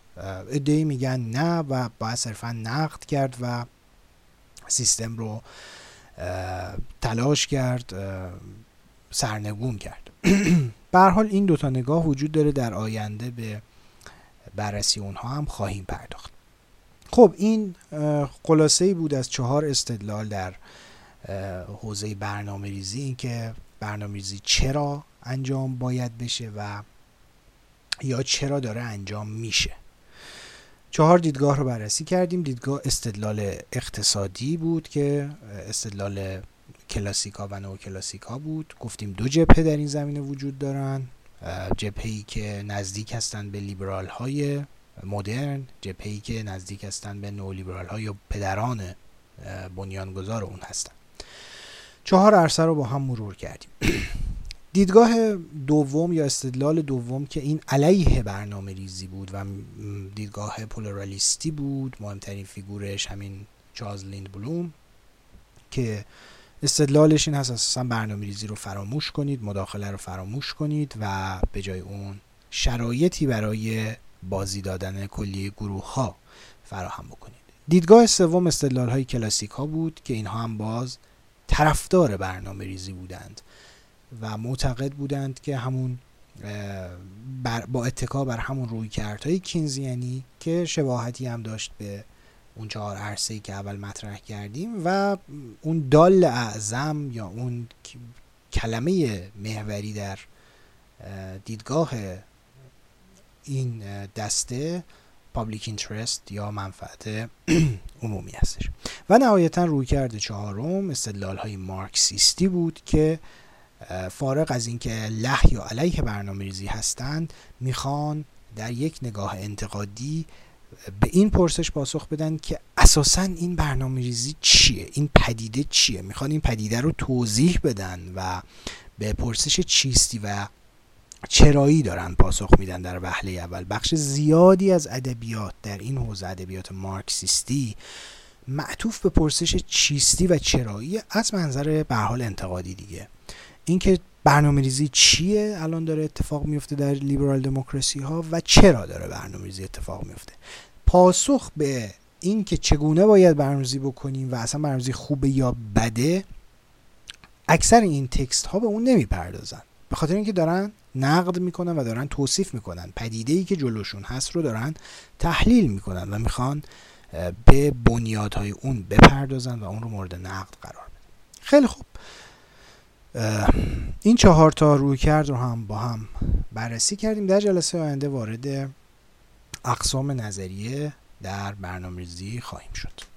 ایده میگن نه و باید صرفا نقد کرد و سیستم رو تلاش کرد سرنگون کرد. به حال این دوتا نگاه وجود داره در آینده به بررسی اونها هم خواهیم پرداخت. خب این خلاصه ای بود از چهار استدلال در حوزه برنامه ریزی این که برنامه ریزی چرا انجام باید بشه و یا چرا داره انجام میشه. چهار دیدگاه رو بررسی کردیم. دیدگاه استدلال اقتصادی بود که استدلال کلاسیکا و نو کلاسیکا بود. گفتیم دو جبهه در این زمینه وجود دارن. جبهه‌ای که نزدیک هستند به لیبرال های مدرن جبهه‌ای که نزدیک هستند به نو لیبرال های یا پدران بنیانگذار اون هستند چهار عرصه رو با هم مرور کردیم. دیدگاه دوم یا استدلال دوم که این علیه برنامه ریزی بود و دیدگاه پولرالیستی بود مهمترین فیگورش همین چارلز لیند بلوم که استدلالش این هست اساسا برنامه ریزی رو فراموش کنید مداخله رو فراموش کنید و به جای اون شرایطی برای بازی دادن کلی گروه ها فراهم بکنید. دیدگاه سوم استدلال های کلاسیک ها بود که اینها هم باز طرفدار برنامه ریزی بودند و معتقد بودند که همون با اتکا بر همون روی های کینزیانی که شباهتی هم داشت به اون چهار عرصه که اول مطرح کردیم و اون دال اعظم یا اون کلمه محوری در دیدگاه این دسته پابلیک اینترست یا منفعت عمومی هستش. و نهایتا روی کرده چهارم استدلال های مارکسیستی بود که فارغ از اینکه له یا علیه برنامه ریزی هستند می‌خوان در یک نگاه انتقادی به این پرسش پاسخ بدن که اساسا این برنامه ریزی چیه؟ این پدیده چیه؟ می‌خوان این پدیده رو توضیح بدن و به پرسش چیستی و چرایی دارن پاسخ میدن در وهله اول. بخش زیادی از ادبیات در این حوزه ادبیات مارکسیستی معطوف به پرسش چیستی و چرایی از منظر به حال انتقادی دیگه. اینکه برنامه ریزی چیه؟ الان داره اتفاق میفته در لیبرال دموکراسی ها و چرا داره برنامه ریزی اتفاق میفته؟ پاسخ به اینکه چگونه باید برنامه‌ریزی بکنیم و اصلا برنامه‌ریزی خوبه یا بده اکثر این تکست ها به اون نمی‌پردازن. به خاطر اینکه دارن نقد می‌کنن و دارن توصیف می‌کنن. پدیده ای که جلوشون هست رو دارن تحلیل می‌کنن و می‌خوان به بنیادهای اون بپردازن و اون رو مورد نقد قرار بدن. خیلی خوب. این چهار تا روی کرد رو هم با هم بررسی کردیم. در جلسه آینده وارد اقسام نظریه در برنامه‌ریزی خواهیم شد.